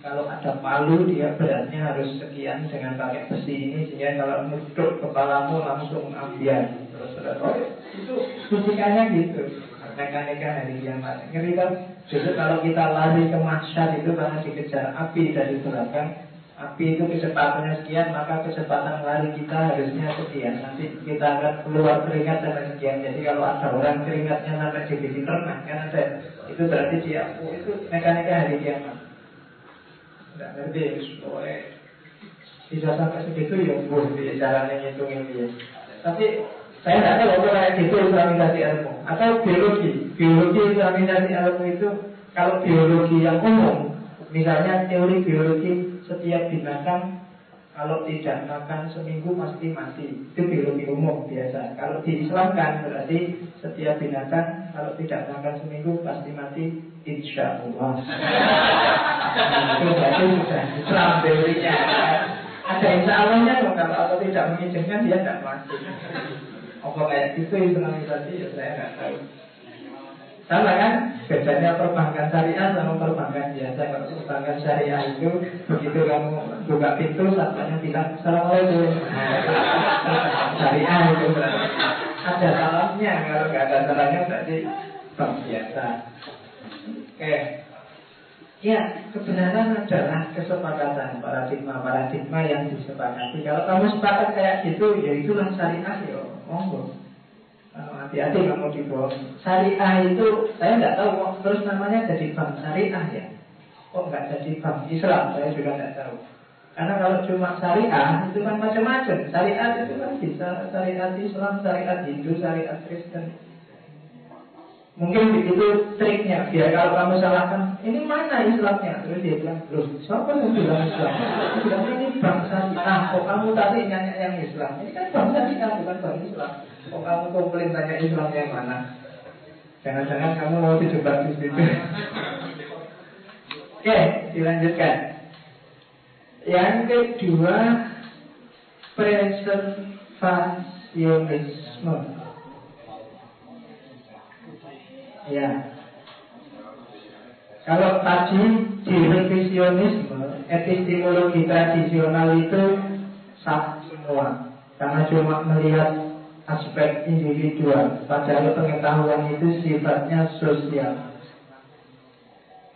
Kalau ada palu dia beratnya harus sekian dengan pakai besi ini sehingga kalau nuduk kepalamu langsung ambiar. Terus oh, itu fisikanya gitu. Mekanika hari kiamat. Ngeri kan? Jadi kalau kita lari ke masyar itu karena dikejar api dari belakang, api itu kecepatannya sekian, maka kecepatan lari kita harusnya sekian. Nanti kita akan keluar keringat sampai sekian. Jadi kalau ada orang keringatnya sampai dibikin renang, kan ada. Itu berarti dia, oh, itu mekanika hari kiamat. Tidak ngerti, pokoknya bisa sampai segitu ya buh caranya ngitung ini ya. Tapi saya tidak tahu kalau kayak gitu islamisasi ilmu atau biologi. Biologi islamisasi ilmu itu kalau biologi yang umum, misalnya teori biologi setiap binatang kalau tidak makan seminggu pasti mati. Itu biologi umum biasa. Kalau diislamkan berarti setiap binatang kalau tidak makan seminggu pasti mati. Insya Allah. itu berarti sudah Islam teorinya. Ada insya Allahnya loh kalau Allah tidak mengizinkan dia tidak mati. Apa kayak gitu Islamisasi ya saya nggak tahu. Sama kan? Bedanya perbankan syariah sama perbankan biasa. Kalau perbankan syariah itu begitu kamu buka pintu, satpamnya bilang assalamualaikum. syariah itu ada salamnya. Kalau nggak ada salamnya berarti bank biasa. Oke. Ya, kebenaran adalah kesepakatan paradigma-paradigma yang disepakati. Kalau kamu sepakat kayak gitu, ya itulah syariah ya, monggo. Hati-hati kamu dibawa. Syariah itu, saya nggak tahu kok terus namanya jadi bank syariah ya. Kok nggak jadi bank Islam, saya juga nggak tahu. Karena kalau cuma syariah itu kan macam-macam. Syariat itu kan bisa syariat Islam, syariat Hindu, syariat Kristen. Mungkin begitu triknya Biar kalau kamu salahkan Ini mana Islamnya? Terus dia bilang Loh siapa yang bilang Islam? Dia ini bangsa Ah kok kamu tadi nanya yang Islam? Ini kan bangsa kita bukan bangsa Islam Kok kamu komplain tanya Islam yang mana? Jangan-jangan kamu mau dijebak di situ Oke dilanjutkan Yang kedua Preservasionisme Ya. Kalau tadi di revisionisme, epistemologi tradisional itu sah semua. Karena cuma melihat aspek individual. Padahal pengetahuan itu sifatnya sosial.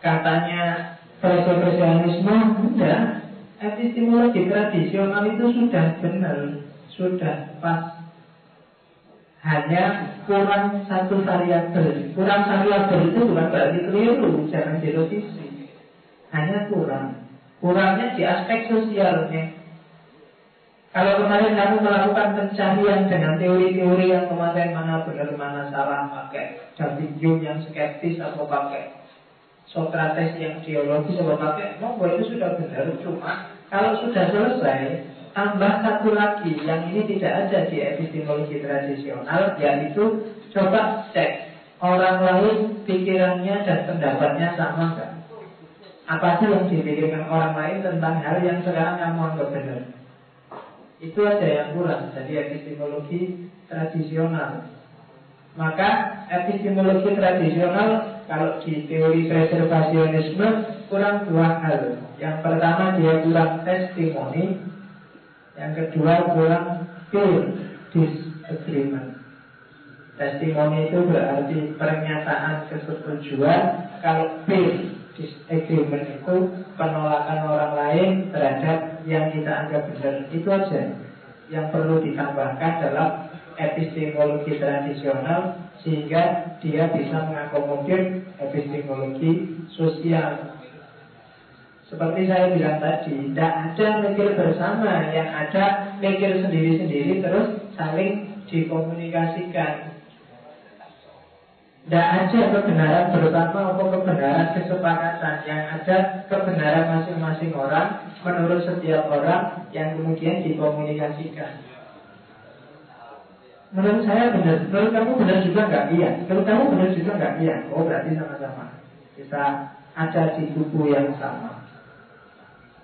Katanya preservasionisme, enggak. Epistemologi tradisional itu sudah benar, sudah pas hanya kurang satu variabel. Kurang variabel itu bukan berarti keliru, jangan direvisi. Hanya kurang. Kurangnya di aspek sosialnya. Kalau kemarin kamu melakukan pencarian dengan teori-teori yang kemarin mana benar mana salah pakai David Hume yang skeptis atau pakai Socrates yang teologis atau pakai mau itu sudah benar cuma kalau sudah selesai tambah satu lagi yang ini tidak ada di epistemologi tradisional yaitu coba cek orang lain pikirannya dan pendapatnya sama enggak apa sih yang dipikirkan orang lain tentang hal yang sekarang kamu anggap benar? Itu aja yang kurang jadi epistemologi tradisional. Maka epistemologi tradisional kalau di teori preservasionisme kurang dua hal. Yang pertama dia kurang testimoni yang kedua kurang peer disagreement. Testimoni itu berarti pernyataan kesetujuan. Kalau peer disagreement itu penolakan orang lain terhadap yang kita anggap benar. Itu aja yang perlu ditambahkan dalam epistemologi tradisional sehingga dia bisa mengakomodir epistemologi sosial seperti saya bilang tadi, tidak ada mikir bersama, yang ada mikir sendiri-sendiri terus saling dikomunikasikan. Tidak ada kebenaran bersama atau kebenaran kesepakatan. Yang ada kebenaran masing-masing orang Menurut setiap orang Yang kemudian dikomunikasikan. Menurut saya benar. Menurut kamu benar juga nggak? Iya. Menurut kamu benar juga nggak? Iya. Oh berarti sama-sama. Kita ada di kubu yang sama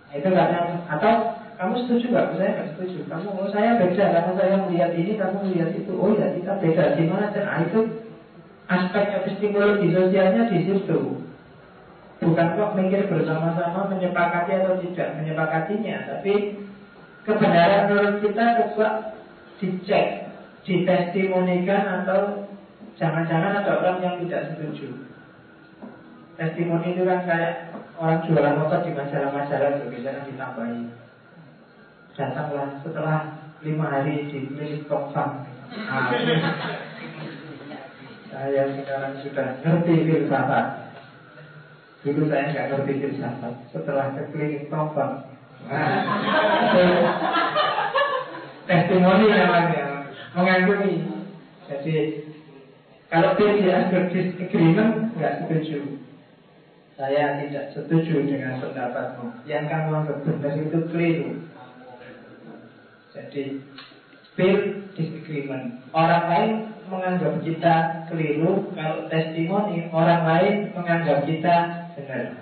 itu karena atau kamu setuju nggak? Saya nggak setuju. Kamu oh saya beda karena saya melihat ini, kamu melihat itu. Oh ya kita beda. Di mana? Nah, itu aspek epistemologi sosialnya di situ. Bukan kok mikir bersama-sama menyepakati atau tidak menyepakatinya, tapi kebenaran menurut kita coba dicek, ditestimonikan atau jangan-jangan ada orang yang tidak setuju. Testimoni itu kan kayak orang jualan motor di majalah-majalah itu biasanya ditambahi. Datanglah setelah lima hari di milik. Nah, saya sekarang sudah ngerti filsafat. Dulu saya nggak ngerti filsafat. Setelah ke klinik tombak, nah, testimoni namanya mengakui. Jadi kalau dia disagreement nggak setuju. Saya tidak setuju dengan pendapatmu. Yang kamu anggap benar itu keliru. Jadi peer disagreement. Orang lain menganggap kita keliru, kalau testimoni orang lain menganggap kita benar.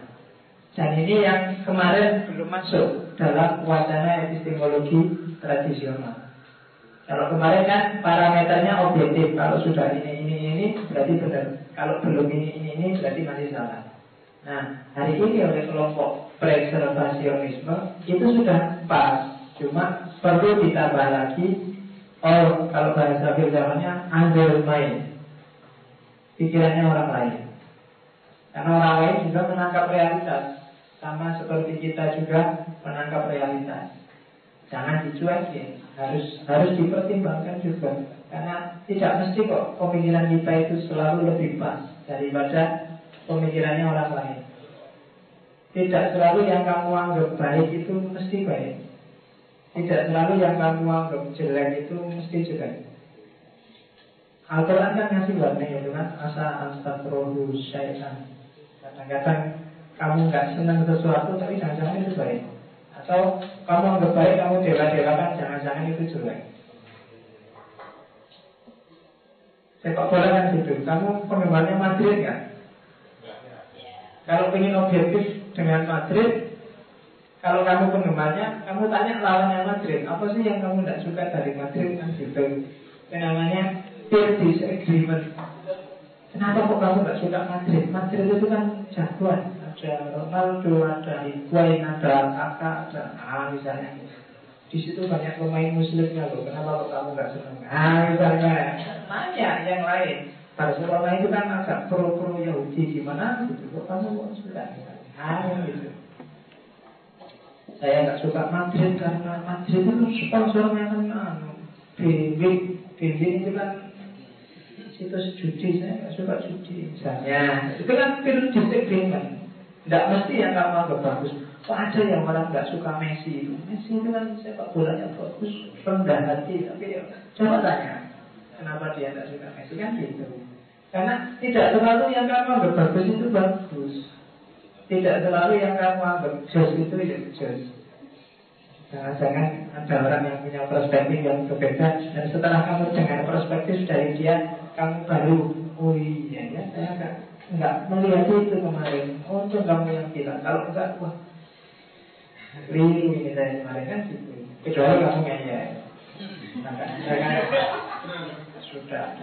Dan ini yang kemarin belum masuk dalam wacana epistemologi tradisional. Kalau kemarin kan parameternya objektif. Kalau sudah ini ini ini berarti benar. Kalau belum ini ini ini berarti masih salah. Nah, hari ini oleh kelompok preservasionisme itu sudah pas, cuma perlu ditambah lagi oh kalau bahasa filsafatnya undermine pikirannya orang lain. Karena orang lain juga menangkap realitas, sama seperti kita juga menangkap realitas. Jangan dicuekin, harus harus dipertimbangkan juga. Karena tidak mesti kok pemikiran kita itu selalu lebih pas daripada pemikirannya orang lain. Tidak selalu yang kamu anggap baik itu mesti baik. Tidak selalu yang kamu anggap jelek itu mesti jelek. Al-Quran kan ngasih warning itu kan Asa astagfiruhu syaitan Kadang-kadang kamu nggak senang sesuatu tapi jangan-jangan itu baik Atau kamu anggap baik kamu dewa-dewakan jangan-jangan itu jelek Sepak bola kan gitu Kamu penggemarnya Madrid kan kalau ingin objektif dengan Madrid, kalau kamu penggemarnya, kamu tanya lawannya Madrid, apa sih yang kamu tidak suka dari Madrid kan gitu. Itu namanya peer disagreement. Kenapa kok kamu tidak suka Madrid? Madrid itu kan jagoan. Ada Ronaldo, ada Higuain, ada Kakak, ada ah misalnya. Di situ banyak pemain muslimnya loh. Kenapa kok kamu nggak senang? Ah misalnya, nanya yang lain. Barcelona itu kan agak pro-pro Yahudi gimana gitu. Kok kamu kok suka? Ah gitu. Saya nggak suka Madrid karena Madrid itu sponsornya kan BB, BB itu kan situs judi. Saya nggak suka judi misalnya. Itu kan film disagreement. Tidak mesti yang kamu anggap bagus. Kok ada yang orang nggak suka Messi itu? Messi itu kan sepak bolanya bagus, rendah hati. Tapi ya, coba tanya, Kenapa dia tidak suka? Messi kan gitu. Karena tidak selalu yang kamu anggap bagus itu bagus. Tidak selalu yang kamu anggap jos itu ya jos. Jangan-jangan ada orang yang punya perspektif yang berbeda Dan setelah kamu dengar perspektif dari dia Kamu baru Oh iya ya saya enggak, enggak melihat itu kemarin. Oh itu kamu yang bilang. Kalau enggak wah Keliru ini saya kemarin kan gitu. Kecuali kamu ngeyel. Maka saya kan sudah.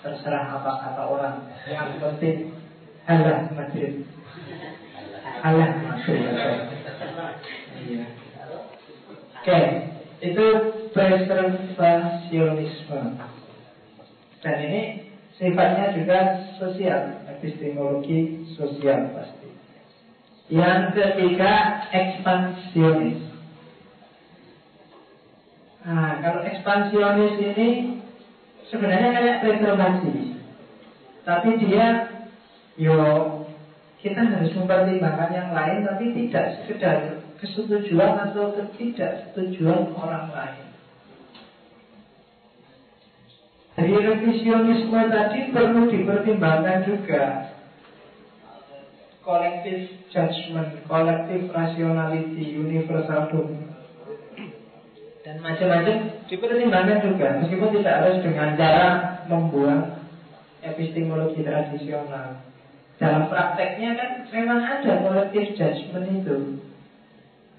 Terserah apa kata orang. Yang penting halah Madrid halah Madrid iya. oke itu preservasionisme dan ini sifatnya juga sosial epistemologi sosial pasti. Yang ketiga ekspansionis. Nah, kalau ekspansionis ini sebenarnya kayak preservasi. Tapi dia yo kita harus mempertimbangkan yang lain tapi tidak sekedar kesetujuan atau ketidaksetujuan orang lain. Dari revisionisme tadi perlu dipertimbangkan juga collective judgment, collective rationality, universal domain dan macam-macam dipertimbangkan juga. Meskipun tidak harus dengan cara membuang epistemologi tradisional. Dalam prakteknya kan memang ada collective judgment itu.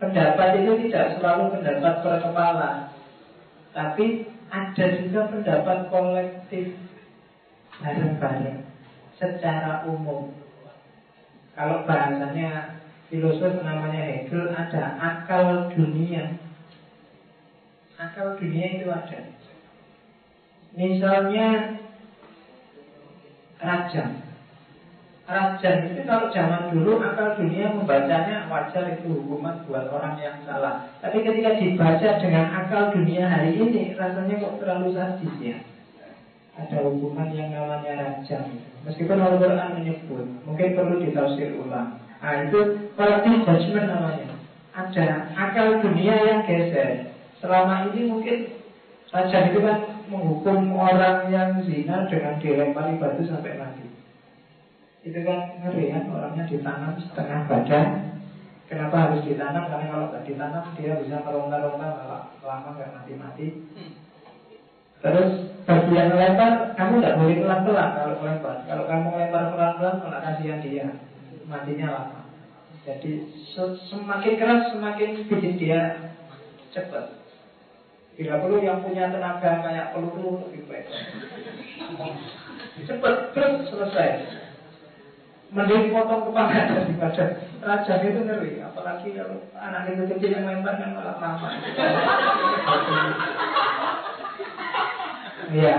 Pendapat itu tidak selalu pendapat per kepala. Tapi ada juga pendapat kolektif bareng-bareng secara umum. Kalau bahasanya filosof namanya Hegel ada akal dunia Akal dunia itu ada. Misalnya rajam. Rajam itu kalau zaman dulu akal dunia membacanya wajar itu hukuman buat orang yang salah. Tapi ketika dibaca dengan akal dunia hari ini rasanya kok terlalu sadis ya. Ada hukuman yang namanya rajam. Meskipun Al-Quran menyebut, mungkin perlu ditafsir ulang. Nah itu collective judgment namanya. Ada akal dunia yang geser. Selama ini mungkin raja itu kan menghukum orang yang zina dengan dilempari batu sampai mati. Itu kan ngeri kan orangnya ditanam setengah badan. Kenapa harus ditanam? Karena kalau nggak ditanam dia bisa meronta-ronta lama nggak mati-mati. Terus bagian lempar kamu nggak boleh pelan-pelan kalau lempar. Kalau kamu lempar pelan-pelan malah kasihan dia matinya lama. Jadi semakin keras semakin bikin dia cepat. Bila perlu yang punya tenaga kayak peluru lebih baik. Cepat terus selesai. Mending potong kepala daripada raja itu ngeri. Apalagi kalau anak itu kecil yang lempar kan malah lama. Iya,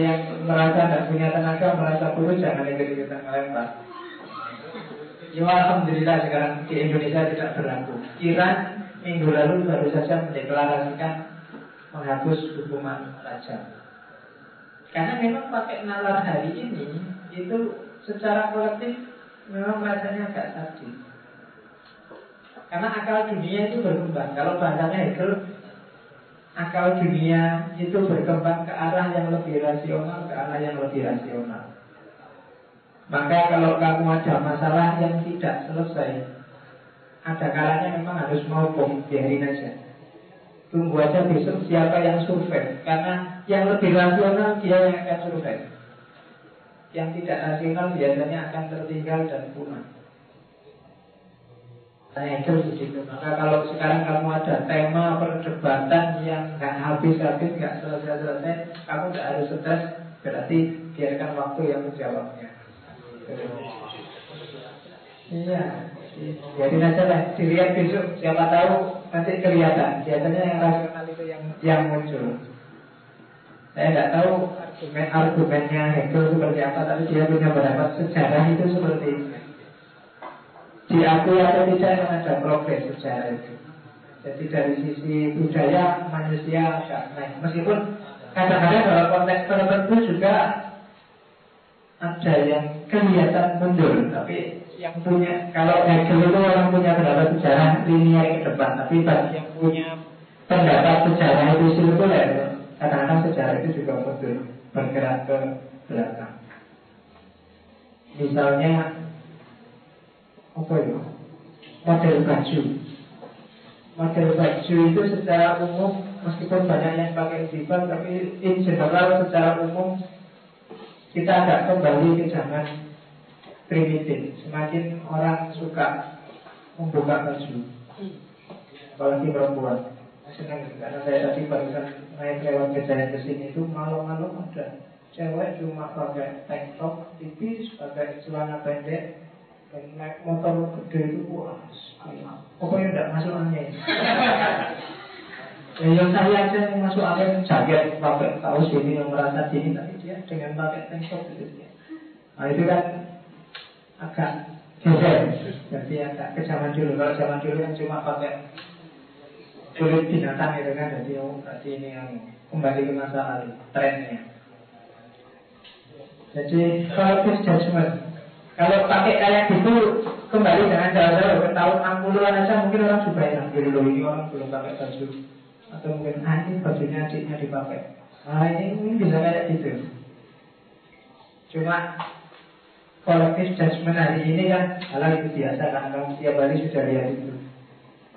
yang merasa tidak punya tenaga, merasa kurus jangan ikut-ikutan melempar. Ya Alhamdulillah sekarang di Indonesia tidak berlaku. Iran minggu lalu baru saja mendeklarasikan menghapus hukuman raja. Karena memang pakai nalar hari ini itu secara kolektif memang rasanya agak sadis. Karena akal dunia itu berkembang. Kalau bahasanya Hegel, akal dunia itu berkembang ke arah yang lebih rasional, ke arah yang lebih rasional. Maka kalau kamu ada masalah yang tidak selesai, ada kalanya memang harus mau bom, biarin aja. Tunggu aja besok siapa yang survei Karena yang lebih rasional dia yang akan survei Yang tidak rasional biasanya akan tertinggal dan punah. Saya itu begitu Maka kalau sekarang kamu ada tema perdebatan yang nggak habis-habis, nggak selesai-selesai Kamu nggak harus stres Berarti biarkan waktu yang menjawabnya. Iya jadi aja lah, dilihat besok Siapa tahu nanti kelihatan. Biasanya yang rasional itu yang yang muncul. Saya tidak tahu argumen argumennya Hegel seperti apa Tapi dia punya pendapat sejarah itu seperti ini. Diakui atau tidak yang ada progres sejarah itu. Jadi dari sisi budaya manusia agak naik. Meskipun kadang-kadang dalam konteks tertentu juga ada yang kelihatan mundur Tapi yang punya kalau Hegel itu orang punya pendapat sejarah linear ke depan, tapi bagi yang punya pendapat sejarah itu sirkuler, kadang-kadang sejarah itu juga mundur bergerak ke belakang. Misalnya apa itu? Model baju. Model baju itu secara umum meskipun banyak yang pakai jilbab, tapi in general secara umum kita agak kembali ke zaman primitif. Semakin orang suka membuka baju, apalagi perempuan. Senang karena saya tadi barusan naik lewat kejadian ke sini itu malam-malam ada cewek cuma pakai tank top tipis, pakai celana pendek, dan naik motor gede itu wah, pokoknya tidak masuk angin. Ya, yang saya aja yang masuk angin jaket pakai kaos ini yang merasa dingin tapi dia dengan pakai tank top itu dia. Nah itu kan agak geser jadi agak ke zaman dulu. Kalau zaman dulu kan cuma pakai kulit binatang itu kan. Jadi oh berarti ini yang kembali ke masa lalu trennya. Jadi collective judgment kalau pakai kayak gitu kembali dengan jauh-jauh ke tahun 60-an aja mungkin orang juga yang dulu ini orang belum pakai baju. Atau mungkin ah ini bajunya adiknya dipakai. Nah ini mungkin bisa kayak gitu. Cuma kolektif judgment hari ini kan hal itu biasa karena kamu setiap hari sudah lihat itu.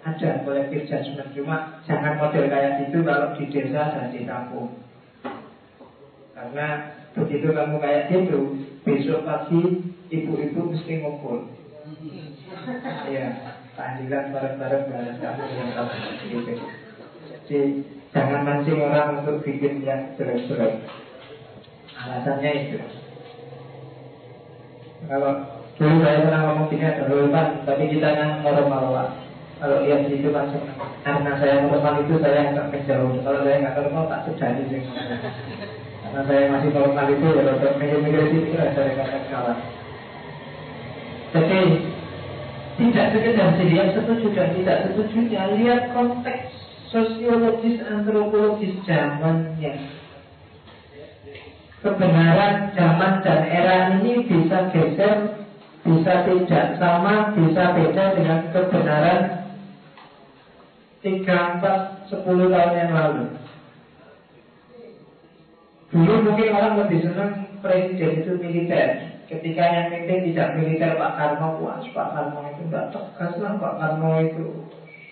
Ada kolektif judgment cuma jangan model kayak gitu kalau di desa dan di kampung. Karena begitu kamu kayak gitu besok pagi ibu-ibu mesti ngumpul. Ya tahlilan bareng-bareng balas kamu yang kamu gitu. Jadi jangan mancing orang untuk bikin yang jelek-jelek. Alasannya itu kalau dulu saya pernah ngomong gini ada relevan, tapi kita kan normal pak. Kalau lihat itu kan karena saya normal itu saya agak kejauh. Kalau saya nggak normal tak sedani sih. Karena saya masih normal itu ya untuk mikir-mikir itu ada kata kalah. Jadi tidak sekedar yang setuju dan tidak setuju ya lihat konteks sosiologis antropologis zamannya kebenaran zaman dan era ini bisa geser bisa tidak sama, bisa beda dengan kebenaran 3, 4, 10 tahun yang lalu. Dulu mungkin orang lebih senang presiden itu militer. Ketika yang penting tidak militer Pak Karno puas, Pak Karno itu tidak tegas lah, Pak Karno itu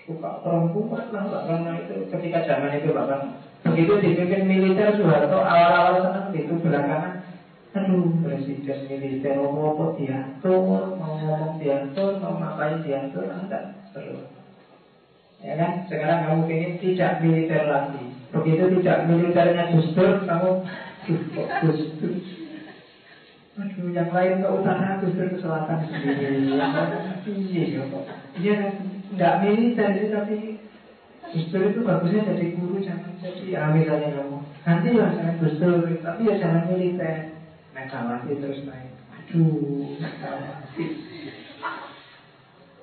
suka perempuan lah, Pak Karno itu ketika zaman itu Pak Karno. Begitu dipimpin militer Soeharto awal-awal senang itu belakangan Aduh, presiden militer mau apa diatur, mau ngomong diatur, mau ngapain diatur, enggak perlu. Ya kan? Sekarang kamu ingin tidak militer lagi. Begitu tidak militernya Dur, kamu Dur. Aduh, yang lain ke utara, Gus Dur ke selatan sendiri. Iya, ya kok. Dia tidak militer, tapi Dur itu bagusnya jadi guru, jangan jadi ah, misalnya kamu. Nanti lah Gus Dur, tapi ya jangan militer. Megawati terus naik. Aduh, Megawati.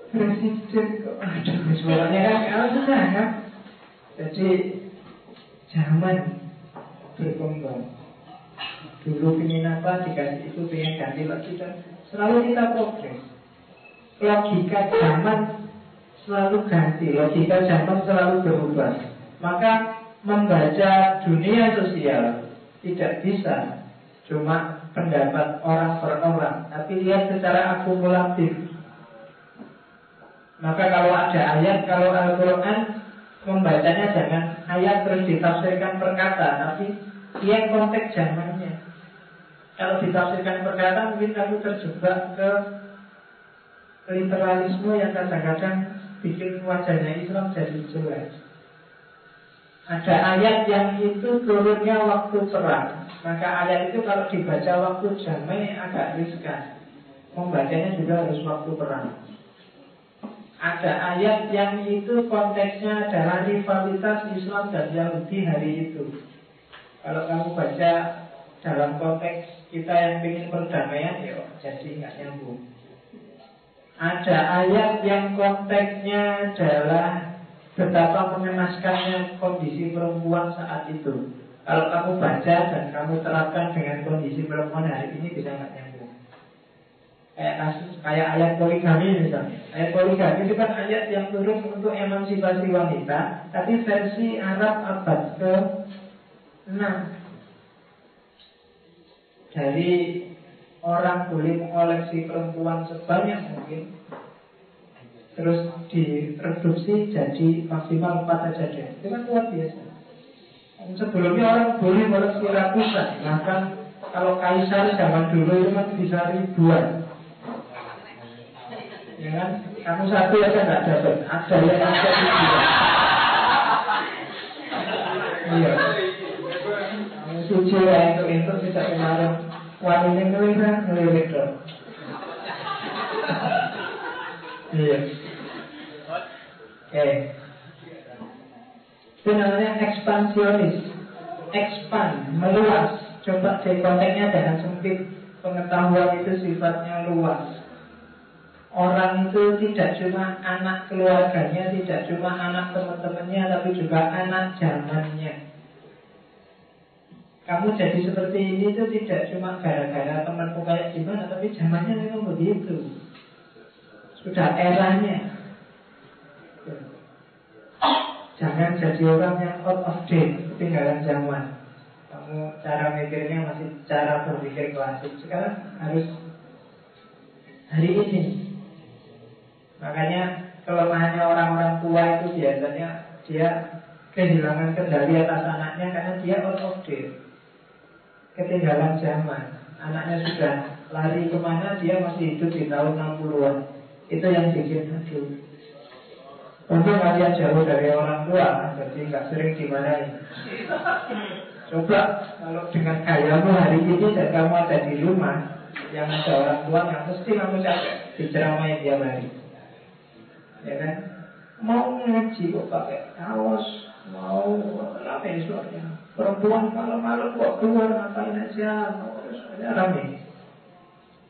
Presiden kok aduh suaranya kan kalau sudah kan. Jadi zaman berkembang. Dulu ingin apa dikasih itu pengen ganti lagi dan selalu kita progres. Logika zaman selalu ganti, logika zaman selalu berubah. Maka membaca dunia sosial tidak bisa cuma pendapat orang per orang, tapi lihat secara akumulatif. Maka kalau ada ayat, kalau Al-Quran membacanya jangan ayat terus ditafsirkan perkata, tapi lihat konteks zamannya. Kalau ditafsirkan perkata, mungkin kamu terjebak ke literalisme yang kadang-kadang bikin wajahnya Islam jadi jelek. Ada ayat yang itu turunnya waktu perang. Maka ayat itu kalau dibaca waktu damai agak riskan. Membacanya juga harus waktu perang. Ada ayat yang itu konteksnya adalah rivalitas Islam dan Yahudi hari itu. Kalau kamu baca dalam konteks kita yang ingin perdamaian, ya jadi nggak nyambung. Ada ayat yang konteksnya adalah betapa mengenaskannya kondisi perempuan saat itu. Kalau kamu baca dan kamu terapkan dengan kondisi perempuan hari ini bisa nggak nyambung kayak kasus kayak ayat poligami misalnya. Ayat poligami itu kan ayat yang turun untuk emansipasi wanita, tapi versi Arab abad ke 6 dari orang boleh mengoleksi perempuan sebanyak mungkin terus direduksi jadi maksimal 4 aja deh. Itu kan luar biasa. Sebelumnya orang boleh mengoleksi ratusan, bahkan kalau kaisar zaman dulu itu kan bisa ribuan ya kan? Kamu satu kan nggak dapat, ada yang ada di Iya. Suci ya itu itu bisa kemarin wanita ngelirik ngelirik dong. Iya. Oke. Itu namanya ekspansionis. Expand, meluas. Coba cek konteksnya jangan sempit. Pengetahuan itu sifatnya luas. Orang itu tidak cuma anak keluarganya, tidak cuma anak teman-temannya, tapi juga anak zamannya. Kamu jadi seperti ini itu tidak cuma gara-gara temanmu kayak gimana, tapi zamannya memang begitu. Sudah eranya. Jangan jadi orang yang out of date, ketinggalan zaman. Kamu cara mikirnya masih cara berpikir klasik. Sekarang harus hari ini Makanya kelemahannya orang-orang tua itu biasanya dia kehilangan kendali atas anaknya karena dia out of date. Ketinggalan zaman. Anaknya sudah lari ke mana, dia masih hidup di tahun 60-an. Itu yang bikin aduh. Untuk kalian jauh dari orang tua, jadi nggak sering dimarahin. Coba kalau dengan kayamu hari ini dan kamu ada di rumah yang ada orang tua yang mesti kamu capek diceramain dia hari ya kan mau ngaji kok pakai kaos mau apa ini suaranya perempuan malam-malam kok keluar ngapain aja rame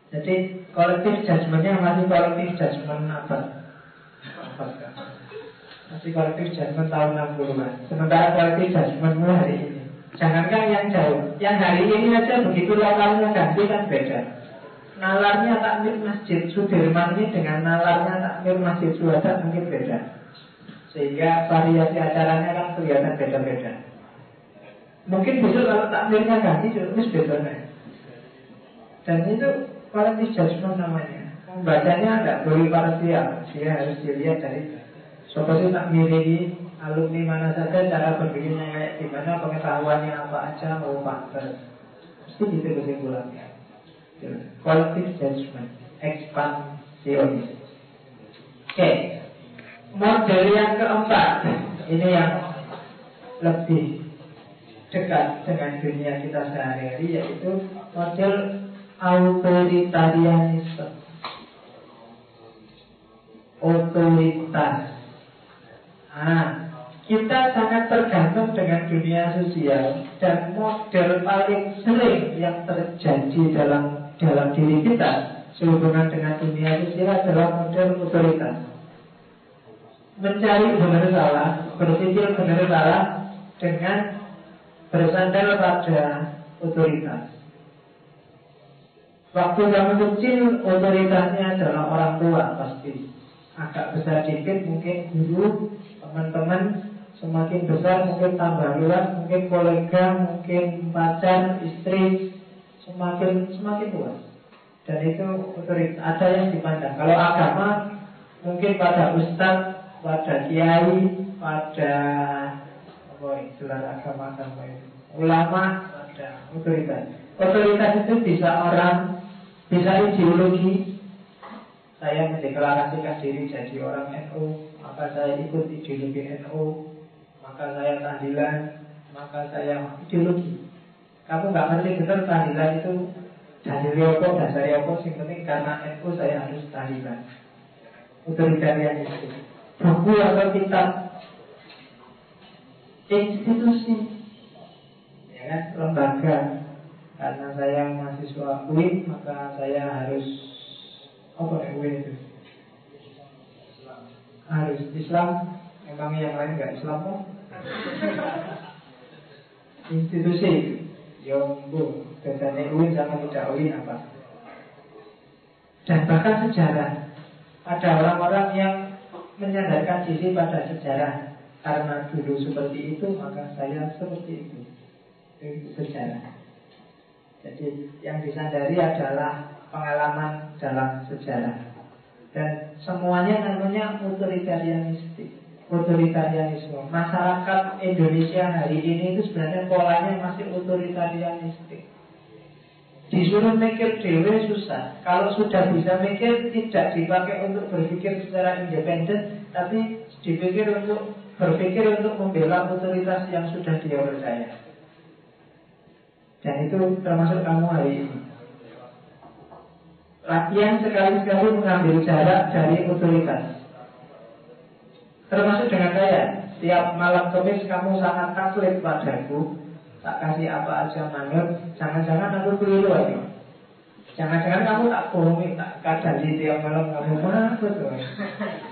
jadi kolektif judgementnya masih kolektif judgement apa? Masih kolektif judgement tahun 60-an sementara kolektif judgementmu hari ini. Jangankan yang jauh. Yang hari ini aja begitu lokalnya ganti kan beda. Nalarnya takmir masjid Sudirman ini dengan nalarnya takmir masjid Suhada mungkin beda. Sehingga variasi acaranya kan kelihatan beda-beda. Mungkin besok kalau takmirnya ganti, terus beda Dan itu quality judgment namanya. Membacanya tidak boleh parsial, dia harus dilihat dari Sobat itu tak milih alumni mana saja, cara berpikirnya kayak gimana, pengetahuannya apa aja, mau pantas. Mesti gitu kesimpulannya. Quality judgment, ekspansionis. Oke, model yang keempat, ini yang lebih dekat dengan dunia kita sehari-hari, yaitu model autoritarianisme. Otoritas Nah, kita sangat tergantung dengan dunia sosial dan model paling sering yang terjadi dalam dalam diri kita sehubungan dengan dunia sosial adalah model otoritas. Mencari benar salah, berpikir benar salah dengan bersandar pada otoritas. Waktu kamu kecil, otoritasnya adalah orang tua pasti. Agak besar dikit mungkin guru, teman-teman semakin besar mungkin tambah luas, mungkin kolega, mungkin pacar, istri, semakin semakin luas. Dan itu otoritas ada yang dipandang. Kalau agama mungkin pada ustadz, pada kiai, pada apa istilah agama agama itu, ulama, ada otoritas. Otoritas itu bisa orang, bisa ideologi. Saya mendeklarasikan diri jadi orang NU, maka saya ikut ideologi NU, maka saya tahlilan, maka saya ideologi. Kamu nggak ngerti betul tahlilan itu dari Riyoko, dari apa, sing penting karena NU saya harus tahlilan. Otoritarian itu. Buku atau kitab institusi ya kan lembaga. Karena saya mahasiswa UIN maka saya harus apa ya UIN itu? Harus Islam. Emang yang lain nggak Islam kok? Institusi. Itu Yombo Bedanya UIN sama tidak UIN apa? Dan bahkan sejarah. Ada orang-orang yang Menyandarkan diri pada sejarah Karena dulu seperti itu Maka saya seperti itu. Itu sejarah Jadi yang disandari adalah Pengalaman dalam sejarah. Dan semuanya namanya otoritarianistik Otoritarianisme Masyarakat Indonesia hari ini itu sebenarnya polanya masih otoritarianistik Disuruh mikir dewe susah. Kalau sudah bisa mikir Tidak dipakai untuk berpikir secara independen Tapi dipikir untuk Berpikir untuk membela otoritas yang sudah dia percaya Dan itu termasuk kamu hari ini latihan sekali-sekali mengambil jarak dari otoritas. Termasuk dengan saya, tiap malam kemis kamu sangat taklid padaku, tak kasih apa aja manut, jangan-jangan aku keliru lagi. Jangan-jangan kamu tak bohongi, tak di tiap malam kamu mana tuh.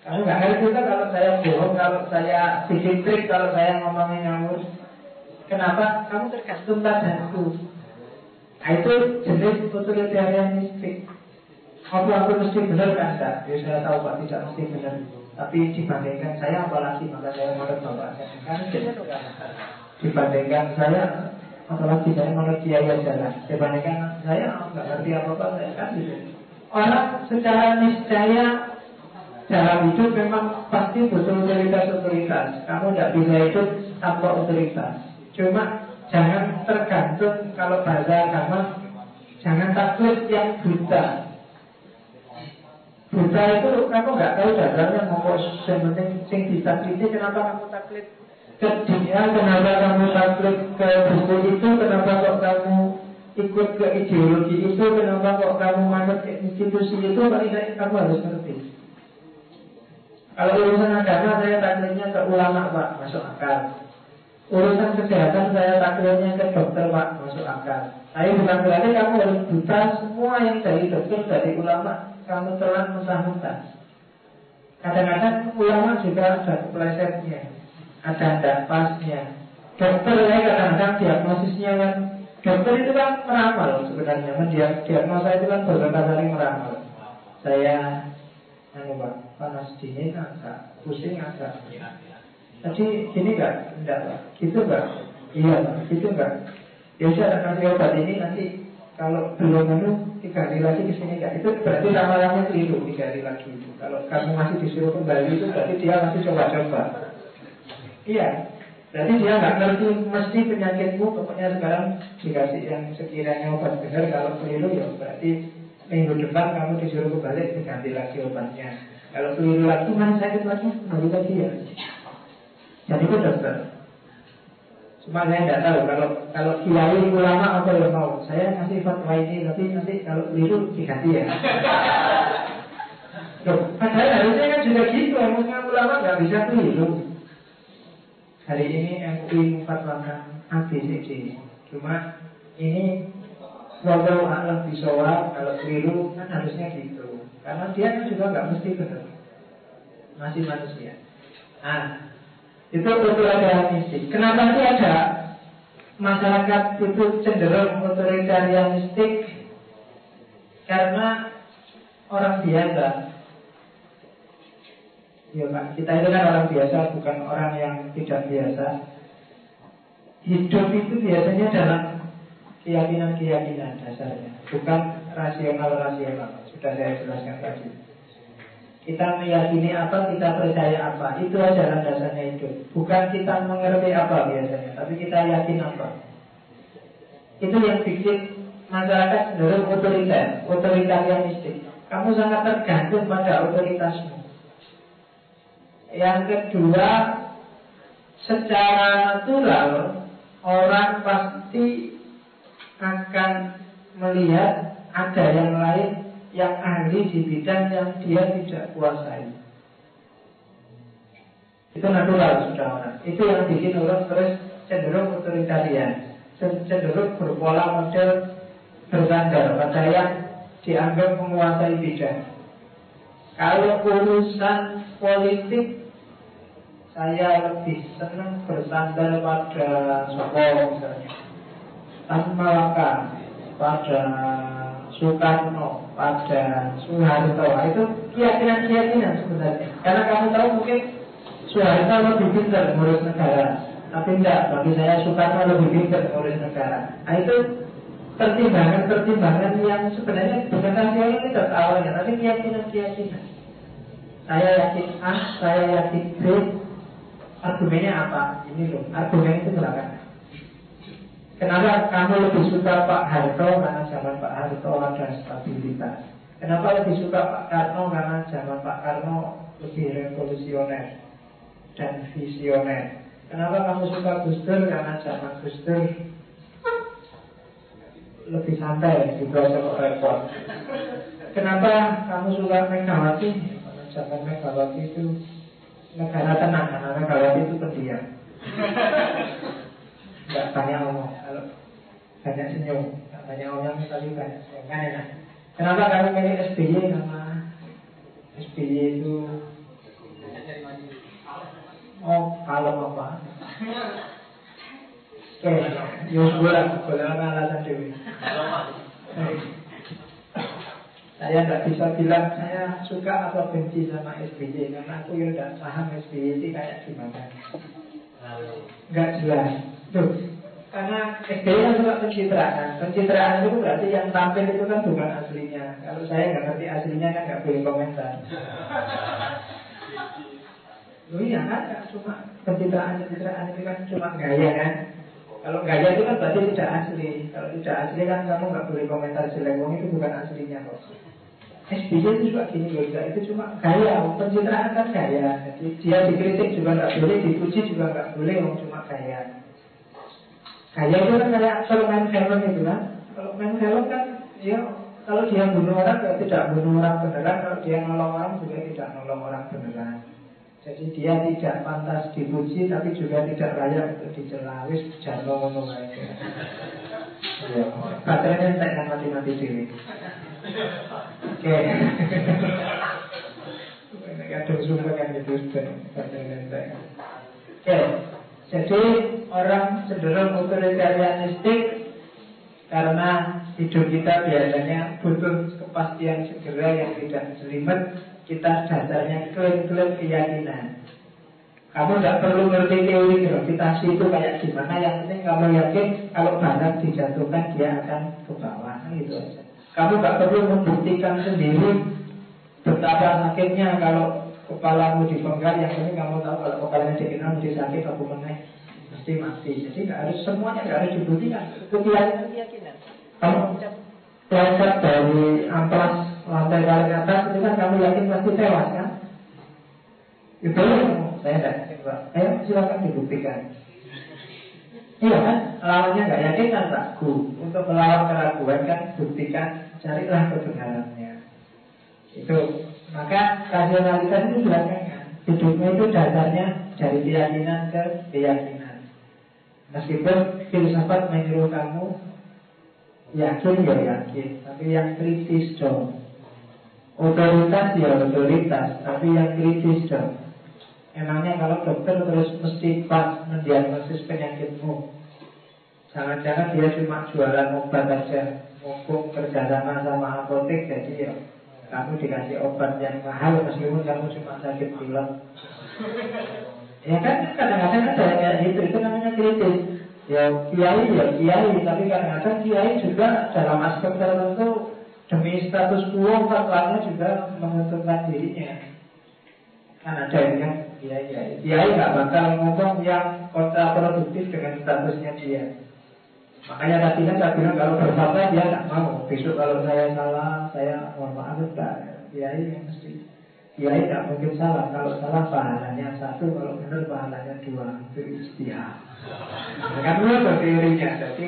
Kamu nggak ngerti kan kalau saya bohong, kalau saya trik, kalau saya ngomongin kamu. Kenapa? Kamu tergantung padaku. Nah itu jenis otoritarianistik. Apa aku mesti benar kan enggak? Ya saya tahu Pak tidak mesti benar. Tapi dibandingkan saya apalagi maka saya menurut Bapak kan. Dibandingkan saya apalagi saya menurut Kiai jalan. Dibandingkan saya nggak ngerti apa apa saya kan. Orang secara niscaya dalam hidup memang pasti butuh otoritas-otoritas. Kamu tidak bisa hidup tanpa otoritas. Cuma Jangan tergantung kalau bahasa agama Jangan takut yang buta. Buta itu kamu nggak tahu dasarnya mau yang penting sing ditakliti kenapa kamu taklit? Ke dunia kenapa kamu taklit? Ke buku itu kenapa kok kamu ikut ke ideologi itu? Kenapa kok kamu manut ke institusi itu? Paling kamu harus ngerti kalau urusan agama saya taklitnya ke ulama pak masuk akal Urusan kesehatan saya takdirnya ke dokter pak masuk akal. Tapi bukan berarti kamu harus buta semua yang dari dokter dari ulama kamu telah mentah-mentah. Kadang-kadang ulama juga ada keplesetnya, ada tidak pasnya. Dokter ya kadang-kadang diagnosisnya kan Dokter itu kan meramal sebenarnya, dia diagnosa itu kan beberapa kali meramal. Saya, anu pak, panas dingin agak, pusing agak. Tadi gini gak? Enggak pak, gitu gak? Iya gitu gak? Ya sudah kasih obat ini nanti kalau belum anu tiga hari lagi ke sini gak? Itu berarti ramalannya keliru tiga hari lagi itu. Kalau kamu masih disuruh kembali itu berarti dia masih coba-coba. Iya, Berarti dia nggak ngerti mesti penyakitmu pokoknya sekarang dikasih yang sekiranya obat benar kalau keliru ya berarti minggu depan kamu disuruh kembali diganti lagi obatnya. Kalau keliru lagi mana sakit lagi kembali lagi ya. Jadi itu dokter. Cuma saya tidak tahu kalau kalau kiai ulama apa yang mau. Saya ngasih fatwa ini tapi nanti kalau keliru diganti ya. Loh, padahal harusnya kan juga gitu, emangnya ulama nggak bisa keliru. Hari ini MUI memfatwakan ABCD Cuma ini Walau alam bisawab Kalau keliru kan harusnya gitu Karena dia kan juga nggak mesti benar Masih manusia. Nah Itu mistik Kenapa sih ada? Masyarakat itu cenderung otoritarianistik Karena Orang biasa. Ya Pak, kita itu kan orang biasa, bukan orang yang tidak biasa. Hidup itu biasanya dalam keyakinan-keyakinan dasarnya, bukan rasional-rasional. Sudah saya jelaskan tadi. Kita meyakini apa, kita percaya apa. Itu adalah dasarnya hidup. Bukan kita mengerti apa biasanya, tapi kita yakin apa. Itu yang bikin masyarakat cenderung otoriter, otoritarianistik. Kamu sangat tergantung pada otoritasmu. Yang kedua, secara natural orang pasti akan melihat ada yang lain yang ahli di bidang yang dia tidak kuasai. Itu natural sudah orang. Itu yang bikin orang terus cenderung otoritarian, cenderung berpola model bersandar pada yang dianggap menguasai bidang. Kalau urusan politik saya lebih senang bersandar pada Sopo misalnya Tan Malaka pada Soekarno pada Soeharto. Nah, itu keyakinan-keyakinan sebenarnya. Karena kamu tahu mungkin Soeharto lebih pintar ngurus negara. Tapi enggak bagi saya Soekarno lebih pintar ngurus negara. Nah itu pertimbangan-pertimbangan yang sebenarnya bukan rasional itu awalnya tapi keyakinan-keyakinan. Saya yakin A, saya yakin B, Argumennya apa? Ini loh, argumen itu belakangan. Kenapa kamu lebih suka Pak Harto karena zaman Pak Harto ada stabilitas. Kenapa lebih suka Pak Karno karena zaman Pak Karno lebih revolusioner dan visioner. Kenapa kamu suka Gus Dur karena zaman Gus Dur lebih santai juga sama repot. Kenapa kamu suka Megawati? Karena zaman Megawati itu negara tenang karena negara itu pendiam nggak banyak ngomong kalau banyak senyum nggak banyak ngomong tapi banyak senyum kan enak. Kenapa? Kami milih SBY karena SBY itu oh kalau apa? Oke, Yus bola, bola alasan dewi. Saya nggak bisa bilang saya suka atau benci sama SBY Karena aku ya udah paham SBY itu kayak gimana. Nggak jelas Karena SBY kan suka pencitraan Pencitraan itu berarti yang tampil itu kan bukan aslinya Kalau saya nggak ngerti aslinya kan nggak boleh komentar Oh iya kan, cuma pencitraan-pencitraan itu kan cuma gaya kan kalau gaya itu kan berarti tidak asli. Kalau tidak asli kan kamu nggak boleh komentar jelek. itu bukan aslinya kok. SBY itu juga gini loh, itu cuma gaya, pencitraan kan gaya. Jadi dia dikritik juga nggak boleh, dipuji juga nggak boleh, wong cuma gaya. Gaya itu kan kayak main film itu kan, kalau main film kan, ya kalau dia bunuh orang ya tidak bunuh orang beneran, kalau dia nolong orang juga tidak nolong orang beneran. Jadi dia tidak pantas dipuji, tapi juga tidak layak untuk dicela. Wis jangan ngomong aja. Ya, baterainya tak mati-mati diri. Oke. Sumpah kan itu Oke. Jadi orang cenderung otoritarianistik Karena hidup kita biasanya butuh kepastian segera yang tidak jelimet. Kita dasarnya klaim-klaim keyakinan. Kamu tidak perlu ngerti teori gravitasi itu kayak gimana. Yang penting kamu yakin kalau barang dijatuhkan dia akan ke bawah. Nah, gitu aja. Kamu nggak perlu membuktikan sendiri Betapa sakitnya kalau kepalamu dipenggal Yang penting kamu tahu kalau kepalanya dikenal mesti sakit aku meneh mesti mati. Jadi nggak harus semuanya nggak harus dibuktikan. Keyakinan. Kamu loncat dari amplas lantai paling atas itu kan kamu yakin pasti tewas kan? Itu saya tidak yakin pak. Ayo silakan dibuktikan. Iya kan, lawannya nggak yakin kan ragu. Untuk melawan keraguan kan buktikan, carilah kebenarannya. Itu maka rasionalitas itu belakangan. Hidupnya itu dasarnya dari keyakinan ke keyakinan. Meskipun filsafat menyuruh kamu yakin ya yakin, tapi yang kritis dong. Otoritas ya otoritas, tapi yang kritis dong. Emangnya kalau dokter terus mesti pas mendiagnosis penyakitmu Jangan-jangan dia cuma jualan obat aja Mumpung kerjasama sama apotek Jadi ya kamu dikasih obat yang mahal Meskipun kamu cuma sakit pilek Ya kan kadang-kadang ada kayak gitu, itu namanya kritis. Ya kiai ya kiai, tapi kadang-kadang kiai juga dalam aspek tertentu demi status quo fatwanya juga menguntungkan dirinya. Kan ada yang kan kiai kiai nggak bakal ngomong yang kontraproduktif dengan statusnya dia. Makanya tadi kan saya bilang kalau berfatwa dia nggak mau. Besok kalau saya salah, saya mohon maaf enggak. Kiai yang mesti Kiai tidak mungkin salah. Kalau salah pahalanya satu Kalau benar pahalanya dua. Itu istihad. Kan dua teorinya Jadi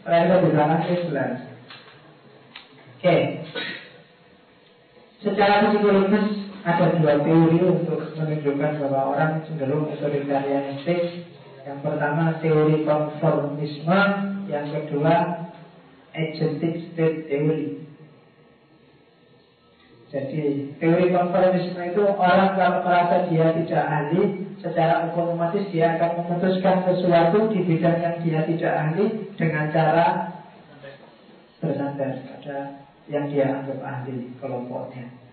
mereka di sana Islam Oke. Secara psikologis Ada dua teori untuk menunjukkan bahwa orang cenderung otoritarianistik Yang pertama teori konformisme. Yang kedua agentic state theory. Jadi teori konformisme itu orang kalau merasa dia tidak ahli Secara otomatis dia akan memutuskan sesuatu di bidang yang dia tidak ahli Dengan cara bersandar pada yang dia anggap ahli kelompoknya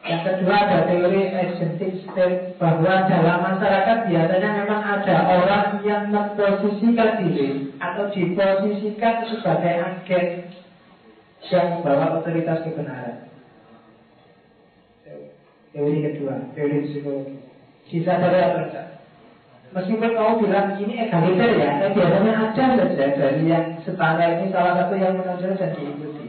Yang kedua ada teori agentic state Bahwa dalam masyarakat biasanya memang ada orang yang memposisikan diri Atau diposisikan sebagai agen yang membawa otoritas kebenaran Teori kedua, teori psikologi. Disadari atau enggak? Meskipun kamu bilang ini egaliter ya, tapi biasanya ada saja dari yang setara ini salah satu yang menonjol dan diikuti.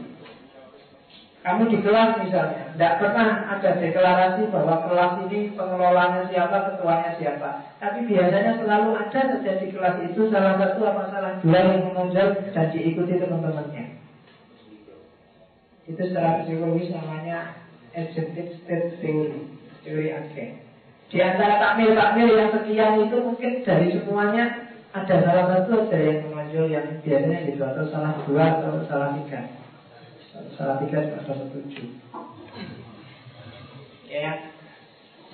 Kamu di kelas misalnya, tidak pernah ada deklarasi bahwa kelas ini pengelolanya siapa, ketuanya siapa. Tapi biasanya selalu ada saja kelas itu salah satu apa salah dua yang menonjol dan diikuti teman-temannya. Itu secara psikologis namanya agentic state theory, teori agen. Di antara takmir-takmir yang sekian itu mungkin dari semuanya ada salah satu ada yang menonjol yang biasanya gitu atau salah dua atau salah tiga. Salah tiga atau setuju. Ya,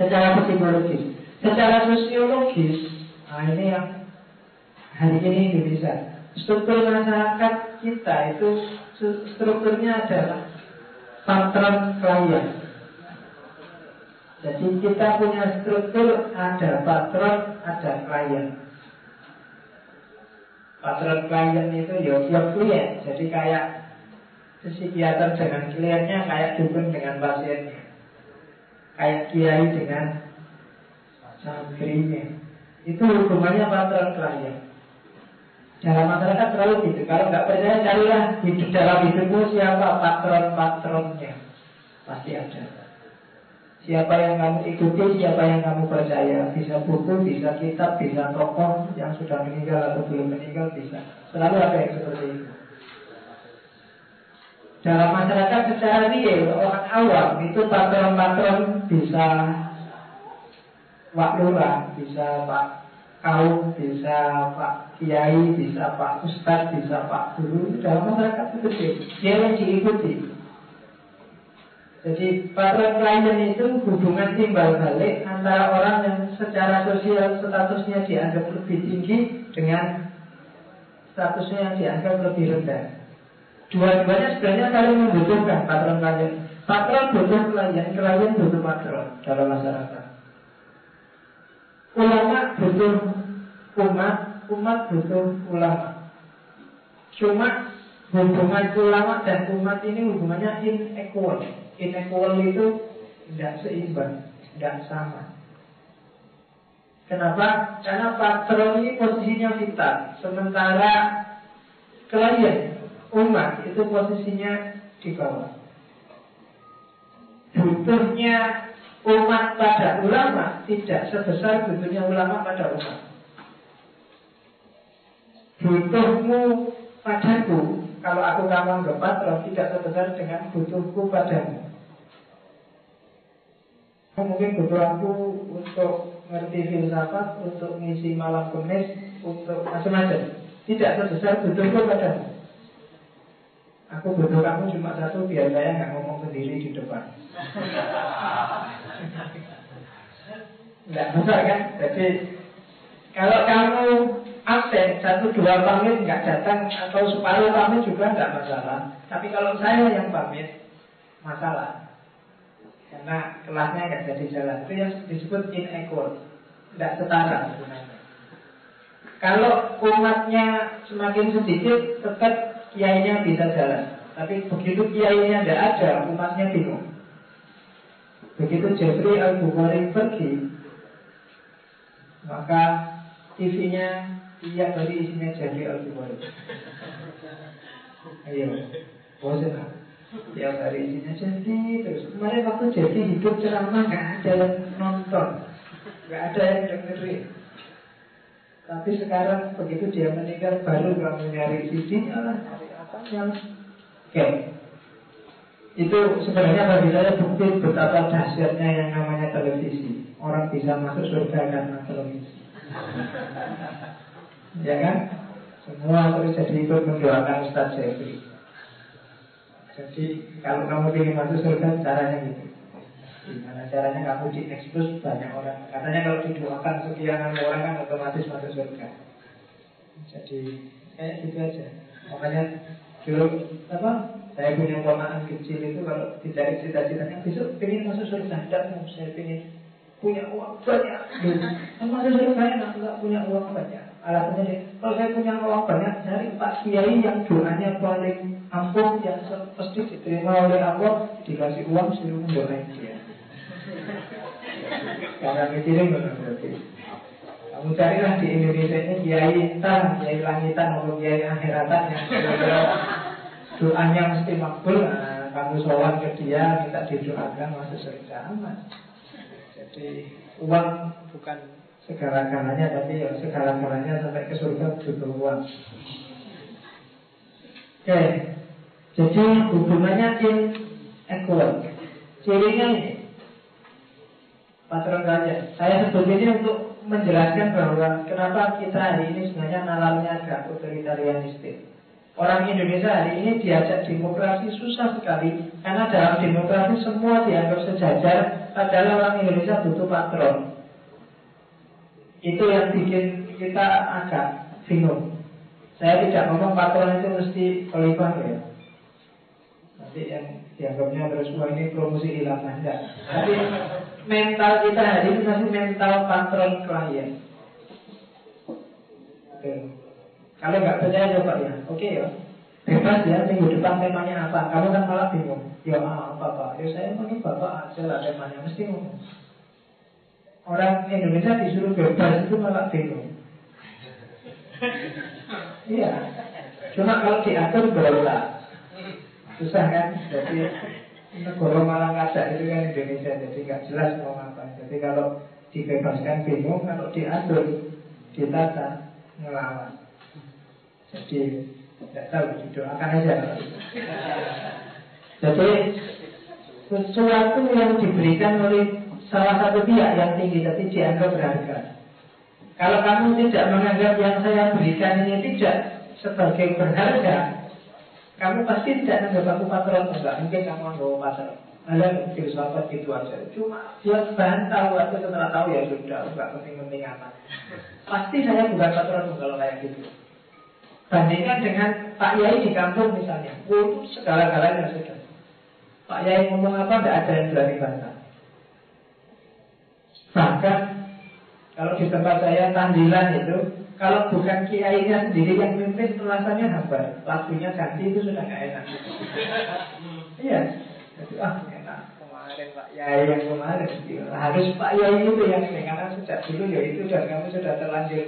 secara psikologis, secara sosiologis, nah ini yang hari ini bisa. Struktur masyarakat kita itu strukturnya adalah patron klien. Jadi kita punya struktur ada patron, ada klien. Patron klien itu ya klien. Jadi kayak psikiater dengan kliennya kayak dukun dengan pasiennya. Kayak kiai dengan santrinya. Itu hubungannya patron klien. Dalam masyarakat terlalu gitu. Kalau nggak percaya carilah hidup dalam hidupmu siapa patron-patronnya. Pasti ada. Siapa yang kamu ikuti, siapa yang kamu percaya. Bisa buku, bisa kitab, bisa tokoh yang sudah meninggal atau belum meninggal, bisa. Selalu ada yang seperti itu. Dalam masyarakat secara real, orang awam itu patron-patron bisa Wak Lurah, bisa Pak kaum, bisa Pak Kiai, bisa Pak Ustadz, bisa Pak Guru dalam masyarakat itu dia yang diikuti. Jadi patron klien itu hubungan timbal balik antara orang yang secara sosial statusnya dianggap lebih tinggi dengan statusnya yang dianggap lebih rendah. Dua-duanya sebenarnya saling membutuhkan patron klien. Patron butuh klien, klien butuh patron dalam masyarakat. Ulama butuh umat, umat butuh ulama. Cuma hubungan ulama dan umat ini hubungannya inequal. Inequal itu tidak seimbang, tidak sama. Kenapa? Karena patron ini posisinya vital, sementara klien umat itu posisinya di bawah. Butuhnya umat pada ulama tidak sebesar butuhnya ulama pada umat. Butuhmu padaku kalau aku kamu patron tidak sebesar dengan butuhku padamu. Mungkin butuh aku untuk ngerti filsafat, untuk ngisi malam kemis, untuk macam-macam. Tidak sebesar butuhku padamu. Aku butuh kamu cuma satu biar saya nggak ngomong sendiri di depan. Nggak besar kan? Jadi kalau kamu absen satu dua pamit nggak datang atau separuh pamit juga nggak masalah. Tapi kalau saya yang pamit masalah karena kelasnya nggak jadi jalan itu yang disebut inequal tidak setara sebenarnya. Kalau umatnya semakin sedikit tetap kiainya bisa jalan. Tapi begitu kiainya tidak ada, umatnya bingung. Begitu Jeffrey Al Bukhari pergi, maka TV-nya iya tadi isinya Jeffrey Al Bukhari. Ayo, bosan kan? Tiap hari isinya jadi terus. Kemarin waktu jadi hidup ceramah nggak ada yang nonton, nggak ada yang dengerin. Tapi sekarang begitu dia meninggal baru kamu nyari lah, Oke. Itu sebenarnya bagi saya bukti betapa dahsyatnya yang namanya televisi. Orang bisa masuk surga karena televisi. ya kan? Semua terus jadi ikut mendoakan Ustaz Jeffrey. Jadi kalau kamu ingin masuk surga caranya gitu. Gimana caranya kamu diekspos banyak orang Katanya kalau didoakan sekian orang kan otomatis masuk surga Jadi kayak gitu aja Makanya dulu apa saya punya ponakan kecil itu kalau dicari cita-citanya besok pengen masuk surga. Tidak mau saya pengen punya uang banyak. Kan masuk surga enak nggak punya uang banyak. Alasannya deh kalau saya punya uang banyak cari pak kiai yang doanya paling ampuh yang pasti diterima oleh Allah dikasih uang suruh mendoain dia. Karena mikirin berarti. Kamu carilah di Indonesia ini kiai intan, kiai langitan maupun kiai akhiratan yang doanya mesti makbul. Nah, kamu sowan ke dia minta didoakan masuk surga aman. Jadi uang bukan segala-galanya tapi ya segala-galanya sampai ke surga butuh uang. Oke, jadi hubungannya in equal. Cirinya ini patron saja. Saya sebut ini untuk menjelaskan bahwa kenapa kita hari ini sebenarnya nalarnya agak otoritarianistik. Orang Indonesia hari ini diajak demokrasi susah sekali karena dalam demokrasi semua dianggap sejajar padahal orang Indonesia butuh patron. Itu yang bikin kita agak bingung. Saya tidak ngomong patron itu mesti khalifah ya. Nanti yang dianggapnya terus wah ini promosi hilang enggak. Tapi mental kita hari ini masih mental patron klien. Oke. Kalau nggak percaya coba ya, oke ya. Bebas ya, minggu depan temanya apa? Kamu kan malah bingung. Ya apa pak? Ya saya ini bapak aja lah temanya, mesti ngomong. Orang Indonesia disuruh bebas itu malah bingung. Iya. Cuma kalau diatur berulang susah kan? Jadi negara malah ngajak itu kan Indonesia jadi nggak jelas mau apa jadi kalau dibebaskan bingung kalau diatur ditata ngelawan. Jadi tidak tahu didoakan aja jadi sesuatu yang diberikan oleh salah satu pihak yang tinggi tapi dianggap berharga. Kalau kamu tidak menganggap yang saya berikan ini tidak sebagai berharga kamu pasti tidak menganggap aku patron enggak mungkin kamu anggap patron ada filsafat itu aja cuma buat bahan tahu aku setelah tahu ya sudah enggak penting-penting amat pasti saya bukan patron kalau kayak gitu Bandingkan dengan Pak Yai di kampung misalnya. Oh, itu segala-galanya sudah. Pak Yai ngomong apa, tidak ada yang berani bantah. Bahkan kalau di tempat saya tahlilan itu, kalau bukan kiainya sendiri yang mimpin, rasanya hambar. Lagunya ganti itu sudah nggak enak. iya, jadi ah enak kemarin Pak Yai yang kemarin. Harus Pak Yai itu yang karena sejak dulu ya itu dan kamu sudah terlanjur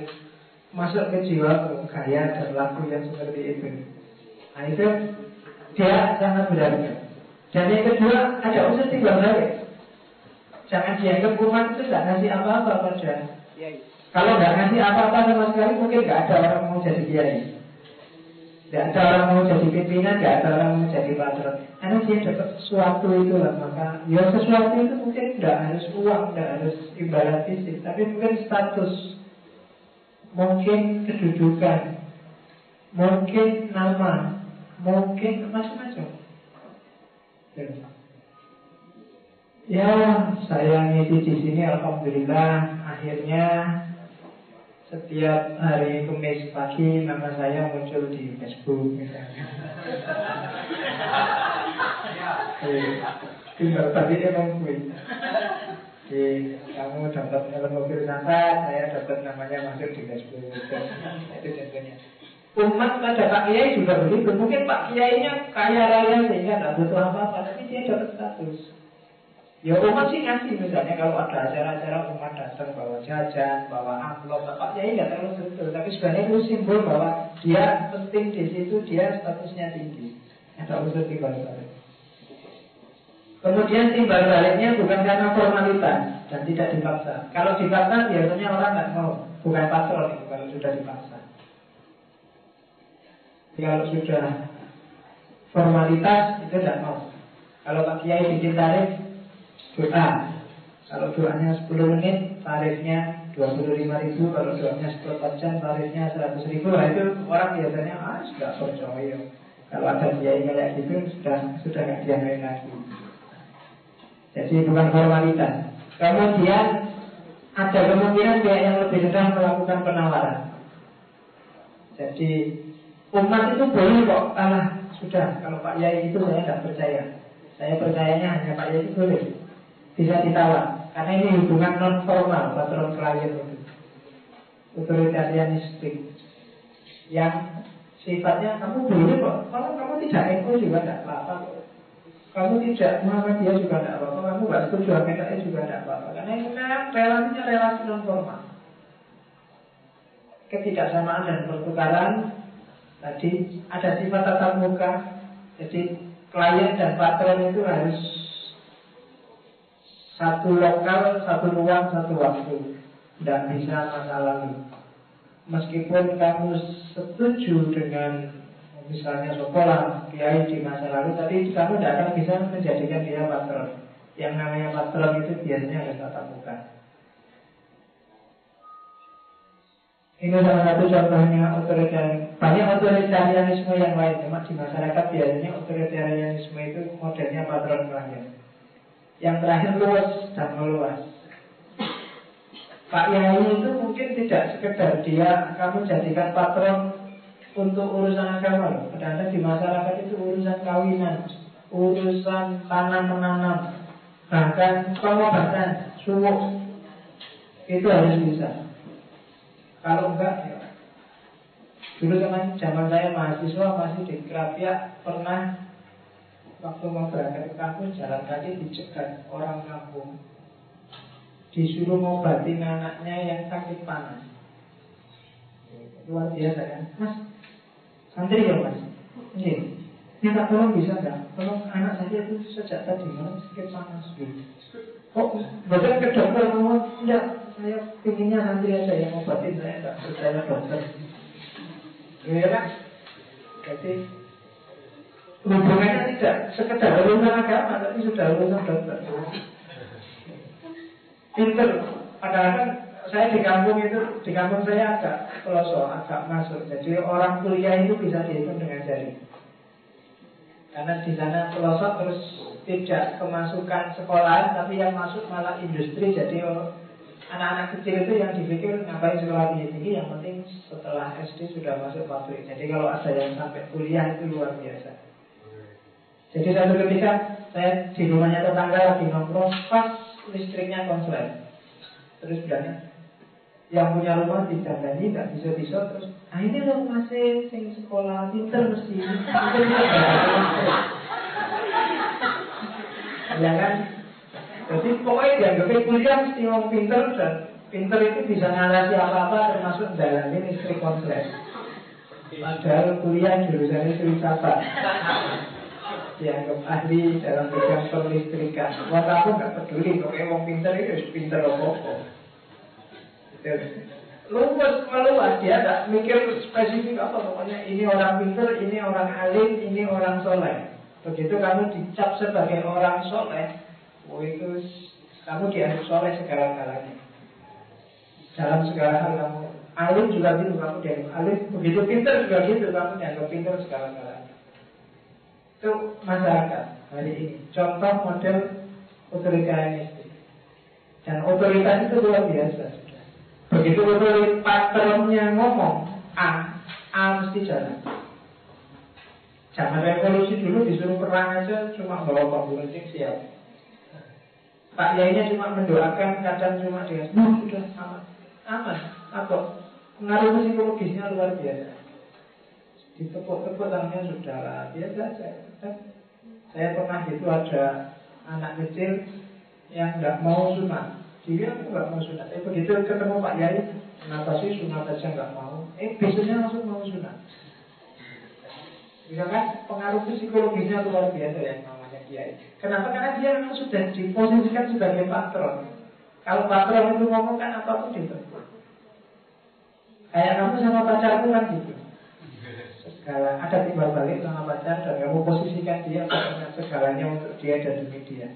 masuk ke jiwa gaya dan lagu yang seperti itu. Nah itu dia sangat berharga. Dan yang kedua ada unsur timbal balik. Jangan dianggap umat itu tidak ngasih apa-apa pada Kalau nggak ngasih apa-apa sama sekali mungkin nggak ada orang mau jadi kiai. Tidak ada orang mau jadi pimpinan, tidak ada orang mau jadi patron. Karena dia dapat sesuatu itu lah, maka ya sesuatu itu mungkin tidak harus uang, tidak harus imbalan fisik, tapi mungkin status mungkin kedudukan, mungkin nama, mungkin macam-macam. Ya, saya ngisi di sini, alhamdulillah, akhirnya setiap hari Kamis pagi nama saya muncul di Facebook misalnya. Tinggal tadi emang gue. Oke, kamu dapat mobil nasa, saya dapat namanya masuk di Facebook. Itu contohnya. Umat pada Pak Kiai juga begitu. Mungkin Pak Kiainya kaya raya sehingga tidak butuh apa-apa, tapi dia dapat status. Ya umat sih ngasih misalnya kalau ada acara-acara umat datang bawa jajan, bawa amplop, Pak Kiai nggak terlalu betul, tapi sebenarnya itu simbol bahwa dia penting di situ, dia statusnya tinggi. Ada unsur timbal balik. Kemudian timbal baliknya bukan karena formalitas dan tidak dipaksa. Kalau dipaksa biasanya orang nggak mau, bukan patron itu kalau sudah dipaksa. Kalau sudah formalitas itu tidak mau. Kalau Pak Kiai bikin tarif doa, kalau doanya 10 menit tarifnya 25 ribu, kalau doanya 10 jam tarifnya 100 ribu, nah itu orang biasanya ah sudah percaya. Kalau ada kiai kayak gitu sudah sudah nggak dianggap lagi. Jadi bukan formalitas. Kemudian ada kemungkinan pihak yang lebih rendah melakukan penawaran. Jadi umat itu boleh kok kalah sudah kalau Pak Yai itu saya tidak percaya. Saya percayanya hanya Pak Yai itu boleh bisa ditawar. Karena ini hubungan non formal patron klien. Itu otoritarianistik yang sifatnya kamu boleh kok. Kalau kamu tidak ego juga tidak apa-apa kamu tidak Muhammadiyah juga tidak apa-apa. Kamu gak setuju PKI juga tidak apa-apa. Karena ini relasinya relasi non formal Ketidaksamaan dan pertukaran Tadi ada sifat tatap muka. Jadi klien dan patron itu harus Satu lokal, satu ruang, satu waktu Tidak bisa masa lalu Meskipun kamu setuju dengan misalnya sekolah kiai di masa lalu, tapi kamu tidak akan bisa menjadikan dia patron. Yang namanya patron itu biasanya harus tatap muka. Ini salah satu contohnya otoritarian. Banyak otoritarianisme yang lain, cuma di masyarakat biasanya otoritarianisme itu modelnya patron klien. Yang terakhir luas dan meluas. Pak Yai itu mungkin tidak sekedar dia kamu jadikan patron untuk urusan agama. Kadang-kadang di masyarakat itu urusan kawinan, urusan tanam menanam, bahkan pengobatan, suwuk itu harus bisa. Kalau enggak, ya. Dulu zaman zaman saya mahasiswa masih di Kerapia pernah waktu mau berangkat ke kampus jalan kaki dicegat orang kampung disuruh ngobatin anaknya yang sakit panas luar biasa kan mas Santri ya mas Ini Minta tolong bisa nggak? Tolong anak saya itu sejak tadi malam sedikit panas gitu. Oh, betul ke dokter mau enggak? Saya pinginnya santri aja yang obatin saya enggak percaya dokter. Iya kan? Jadi hubungannya tidak sekedar urusan agama, tapi sudah urusan dokter. Pinter, kadang-kadang saya di kampung itu di kampung saya agak pelosok, agak masuk. Jadi orang kuliah itu bisa dihitung dengan jari. Karena di sana pelosok terus tidak kemasukan sekolah, tapi yang masuk malah industri. Jadi anak-anak kecil itu yang dipikir ngapain sekolah tinggi tinggi yang penting setelah SD sudah masuk pabrik. Jadi kalau ada yang sampai kuliah itu luar biasa. Jadi satu ketika saya di rumahnya tetangga lagi nongkrong pas listriknya konslet. Terus bilangnya, yang punya rumah tadi tidak bisa bisa terus ah ini loh masih sing sekolah pinter mesti. Ya kan? Jadi pokoknya dianggapnya kuliah mesti orang pinter dan pinter itu bisa ngalasi apa-apa termasuk ini listrik konslet padahal kuliah jurusannya filsafat dianggap ahli dalam bidang perlistrikan Wah aku nggak peduli pokoknya orang pinter itu pinter apa-apa. Luas meluas dia tak mikir spesifik apa pokoknya ini orang pinter ini orang alim ini orang soleh. Begitu kamu dicap sebagai orang soleh oh itu kamu dianggap soleh segala-galanya. Dalam segala hal kamu alim juga gitu kamu dianggap alim. Begitu pinter juga gitu kamu dianggap pinter segala-galanya itu masyarakat hari ini contoh model otoritarianistik dan otoritas itu luar biasa Begitu betul patronnya ngomong A, A mesti jalan. Zaman revolusi dulu disuruh perang aja cuma bawa runcing siap. Pak Yainya cuma mendoakan, kadang cuma dia, nah, sudah aman, aman. Apa? Pengaruh psikologisnya luar biasa. Ditepuk-tepuk tangannya sudah lah, biasa saja. Saya pernah gitu ada anak kecil yang nggak mau sunat dia aku nggak mau sunat. Eh begitu ketemu Pak Yai, kenapa sih sunat aja nggak mau? Eh besoknya langsung mau sunat. Bisa kan pengaruh psikologisnya luar biasa yang namanya Kiai. Kenapa? Karena dia memang sudah diposisikan sebagai patron. Kalau patron itu ngomong kan apa pun ditebak. Kayak kamu sama pacarku kan gitu. Segala ada timbal balik sama pacar dan kamu posisikan dia segalanya untuk dia dan demi dia.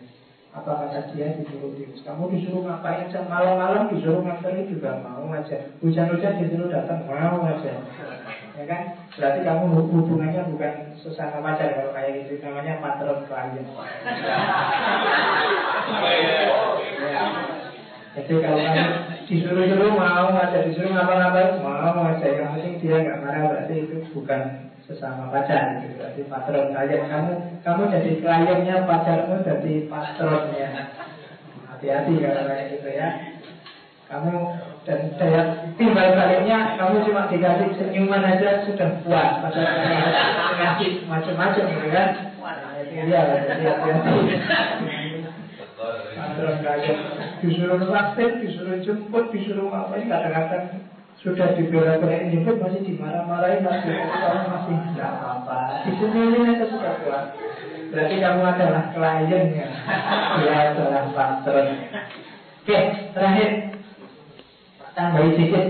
Apa kata dia? Disuruh tidur. Kamu disuruh ngapain aja? Malam-malam disuruh ngapain juga mau aja. Hujan-hujan disuruh datang mau aja. Ya kan? Berarti kamu hubungannya bukan sesama pacar kalau kayak gitu. Namanya patron klien. Ya. jadi kalau kamu disuruh-suruh mau aja disuruh ngapa-ngapain mau aja yang penting dia nggak marah berarti itu bukan sesama pacar gitu. Berarti patron klien kamu kamu jadi kliennya pacarmu jadi patronnya. Hati-hati kalau kayak gitu ya. Kamu dan saya timbal baliknya kamu cuma dikasih senyuman aja sudah puas padahal kamu ngasih macam-macam gitu kan. Itu dia hati-hati. Patron klien disuruh vaksin, disuruh jemput, disuruh apa ini kadang-kadang sudah dibela-belain jemput masih dimarah-marahin masih kamu masih tidak apa-apa. Disemelin aja sudah kuat berarti kamu adalah klien ya? Dia adalah patron. Oke terakhir. Tambahin sedikit.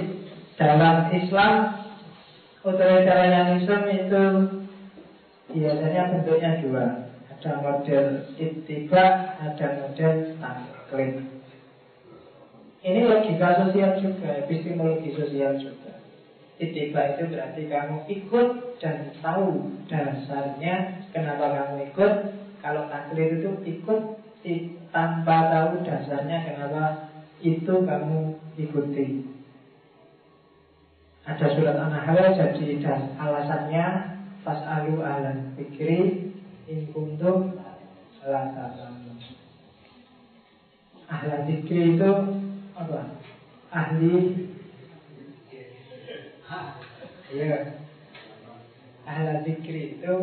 Dalam Islam otoritarianisme itu biasanya bentuknya dua ada model ittiba ada model taklid ini logika sosial juga, epistemologi sosial juga. Itiba itu berarti kamu ikut dan tahu dasarnya kenapa kamu ikut. Kalau taklid itu ikut tanpa tahu dasarnya kenapa itu kamu ikuti. Ada surat An-Nahl jadi alasannya pas alu alam pikri in kuntum la Ahlan pikri itu apa? Ahli ya ahli zikri itu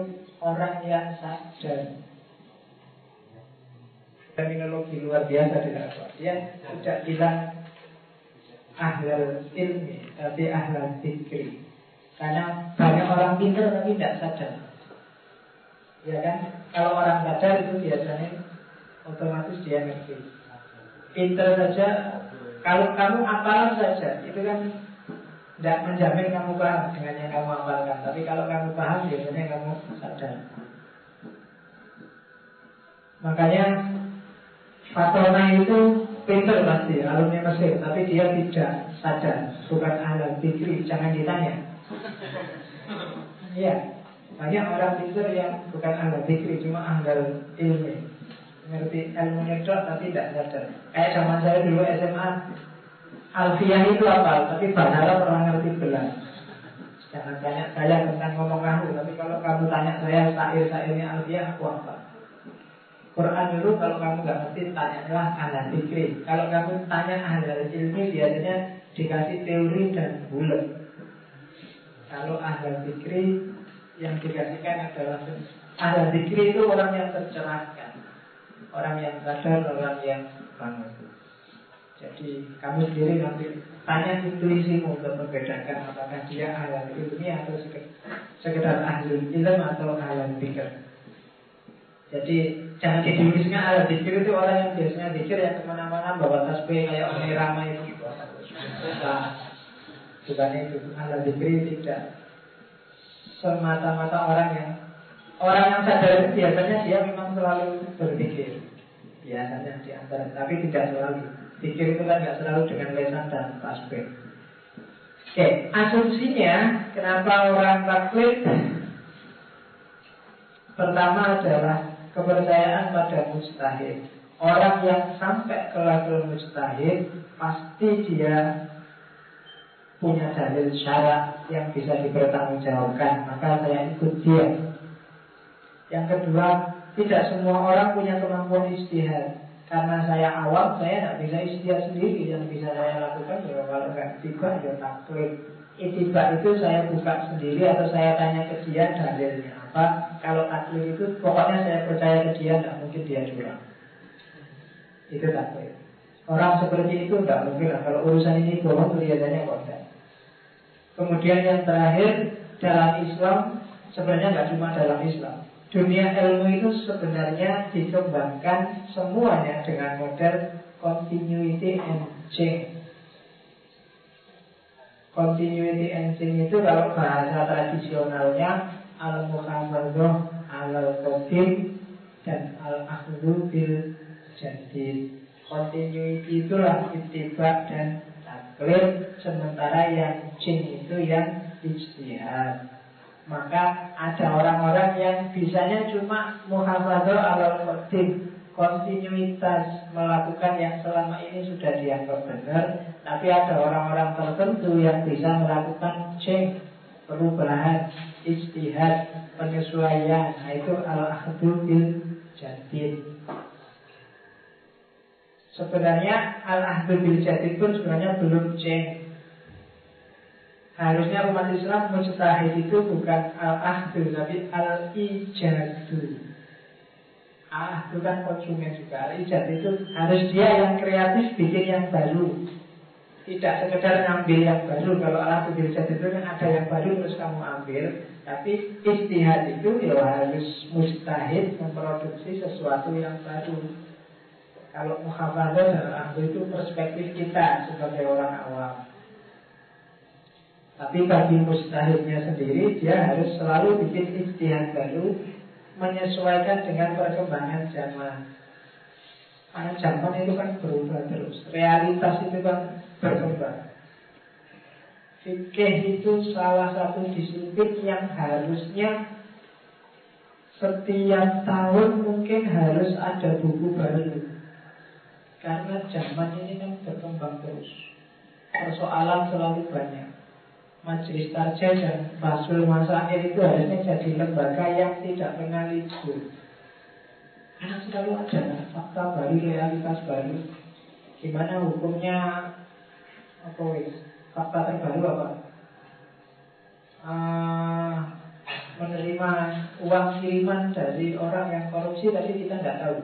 orang yang sadar. Terminologi luar biasa apa dia tidak bilang ahlul ilmi tapi ahlul zikri karena banyak orang pintar tapi tidak sadar ya kan kalau orang sadar itu biasanya otomatis dia ngerti pintar saja kalau kamu apalan saja, itu kan tidak menjamin kamu paham dengan yang kamu apalkan. Tapi kalau kamu paham, biasanya kamu sadar. Makanya Fatona itu pinter pasti, alumni Mesir, tapi dia tidak sadar, bukan alam pikri, jangan ditanya. Iya, banyak orang pinter yang bukan alam pikri, cuma andal ilmu ngerti ilmu nyedot tapi tidak sadar. Kayak zaman saya dulu SMA, Alfiah itu apa? Tapi bahasa orang ngerti belas. Jangan tanya saya tentang ngomong kamu, tapi kalau kamu tanya saya sair-sairnya Alfiah aku apa? Quran itu kalau kamu nggak ngerti tanyalah ahli fikri. Kalau kamu tanya ahli ilmi biasanya dikasih teori dan bulat. Kalau ahli fikri yang dikasihkan adalah ahli fikri itu orang yang tercerahkan, orang yang sadar, orang yang bangun. Jadi kamu sendiri nanti tanya intuisimu untuk membedakan apakah dia ahli ilmi atau sekedar ahli ilmu atau ahli fikir. Jadi jangan didefinisikan ada dikir itu orang yang biasanya dikir yang ke mana-mana bawa tasbih kayak orang ramai itu bukan itu. Ada dikir tidak semata-mata orang yang orang yang sadar itu biasanya dia memang selalu berpikir. Biasanya di antara tapi tidak selalu. Pikir itu kan tidak selalu dengan lesan dan tasbih. Oke asumsinya kenapa orang taklid? Pertama adalah kepercayaan pada mustahil. Orang yang sampai ke level mustahil pasti dia punya dalil syarat yang bisa dipertanggungjawabkan. Maka saya ikut dia. Yang kedua, tidak semua orang punya kemampuan istihad. Karena saya awam, saya tidak bisa istihad sendiri. Yang bisa saya lakukan ya kalau nggak tiba ya taklid. Itiba itu saya buka sendiri atau saya tanya ke dia dalilnya apa kalau taklid itu pokoknya saya percaya ke dia tidak mungkin dia curang itu taklid orang seperti itu tidak mungkin lah kalau urusan ini bohong kelihatannya kok kemudian yang terakhir dalam Islam sebenarnya nggak cuma dalam Islam dunia ilmu itu sebenarnya dikembangkan semuanya dengan model continuity and change continuity and change itu kalau bahasa tradisionalnya al-muhafadah al-qadim dan al-akhdu bil jadid. Continuity itulah itibak dan taklid Sementara yang jin itu yang ijtihad Maka ada orang-orang yang bisanya cuma muhafadah al-qadim Kontinuitas melakukan yang selama ini sudah dianggap benar Tapi ada orang-orang tertentu yang bisa melakukan change Perubahan istihad, penyesuaian. Nah, itu al-ahdu bil jadid. Sebenarnya al-ahdu bil jadid pun sebenarnya belum change. Harusnya umat Islam mujtahid itu bukan al-ahdu tapi al-ijadu. Ah, itu kan konsumen juga. Al-ijad itu harus dia yang kreatif bikin yang baru. Tidak sekedar ngambil yang baru Kalau alat ijad itu kan ada yang baru terus kamu ambil Tapi istihad itu ya harus mustahid memproduksi sesuatu yang baru Kalau muhafadah dan ambil itu perspektif kita sebagai orang awam tapi bagi mustahidnya sendiri Dia harus selalu bikin istihad baru Menyesuaikan dengan perkembangan zaman Karena zaman itu kan berubah terus Realitas itu kan berkembang. Fikih itu salah satu disiplin yang harusnya setiap tahun mungkin harus ada buku baru. Karena zaman ini kan berkembang terus. Persoalan selalu banyak. Majelis Tarja dan Basul Masail itu harusnya jadi lembaga yang tidak pernah libur. Karena selalu ada fakta baru, realitas baru. Gimana hukumnya apa wis fakta terbaru apa uh, menerima uang kiriman dari orang yang korupsi tapi kita tidak tahu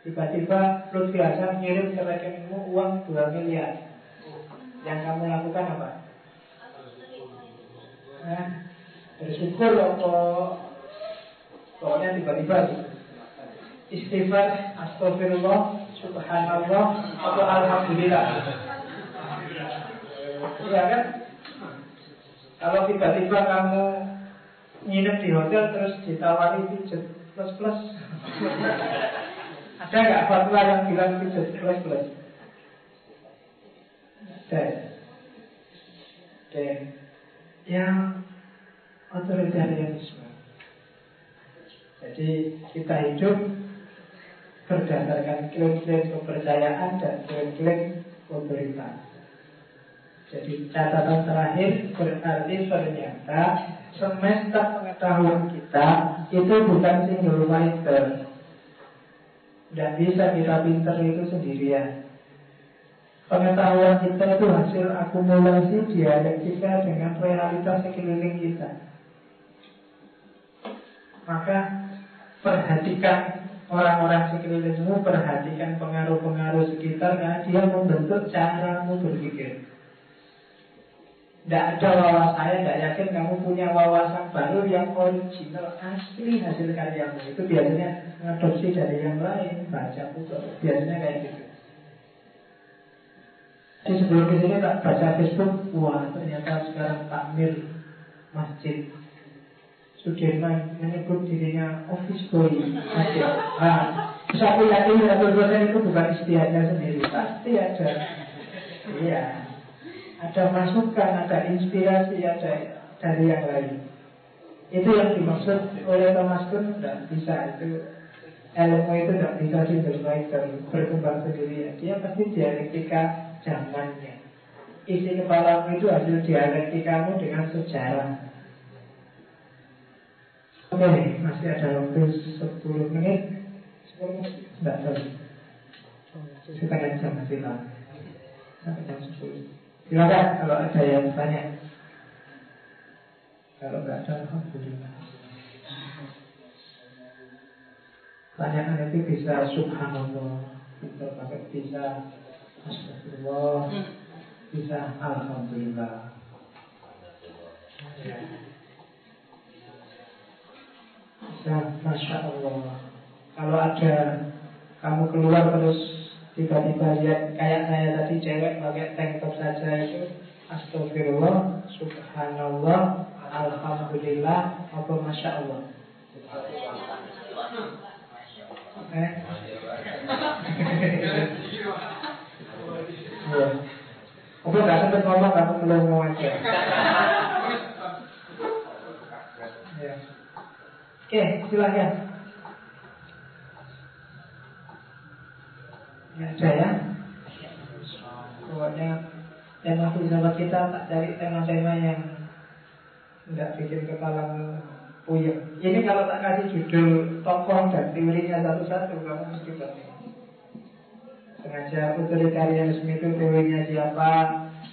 tiba-tiba Lutfi Hasan ngirim ke rekeningmu uang 2 miliar. Yang kamu lakukan apa? Nah, bersyukur atau pokoknya tiba-tiba istighfar astagfirullah subhanallah atau alhamdulillah. Iya kan? Kalau tiba-tiba kamu nginep di hotel terus ditawari pijet plus plus Ada nggak fatwa yang bilang pijet plus plus? Ada Dan yang otoritarianisme Jadi kita hidup berdasarkan klaim-klaim kepercayaan dan klaim-klaim otoritas. Jadi catatan terakhir berarti ternyata semester pengetahuan kita itu bukan single fighter. Tidak bisa kita pinter itu sendirian. Pengetahuan kita itu hasil akumulasi dialektika dengan realitas sekeliling kita. Maka perhatikan orang-orang sekelilingmu, perhatikan pengaruh-pengaruh sekitar karena dia membentuk caramu berpikir. Tidak ada wawasan, tidak yakin kamu punya wawasan baru yang original, asli hasil karyamu. Itu biasanya mengadopsi dari yang lain, baca buku, biasanya kayak gitu. Di sebelum ke sini tak baca Facebook, wah ternyata sekarang takmir masjid Sudirman menyebut dirinya office boy masjid. Ah, saya yakin satu itu bukan istiadatnya sendiri, pasti ada. Iya, ada masukan, ada inspirasi, ada dari yang lain. Itu yang dimaksud oleh Thomas Kuhn tidak bisa itu ilmu itu tidak bisa single berkembang sendiri. Dia pasti dialektika zamannya. Isi kepalamu itu hasil dialektikamu dengan sejarah. Oke, masih ada waktu 10 menit. 10 menit, tidak tahu. Setengah jam masih lama. Sampai jam 10. Silakan kalau ada yang tanya. Kalau nggak ada, alhamdulillah. Tanyaan itu bisa subhanallah, bisa pakai bisa astagfirullah, bisa alhamdulillah. Bisa masya Allah. Kalau ada kamu keluar terus tiba-tiba lihat kayak saya tadi cewek pakai tank top saja itu astagfirullah subhanallah alhamdulillah apa masya Allah eh ya. Aku gak sempat ngomong, aku belum aja. ya. Oke, silahkan. Ada ya. Pokoknya tema filsafat kita tak cari tema-tema yang tidak bikin kepala puyeng. Ini kalau tak kasih judul tokoh dan teorinya satu-satu kamu mesti baca sengaja otoritarianisme itu teorinya siapa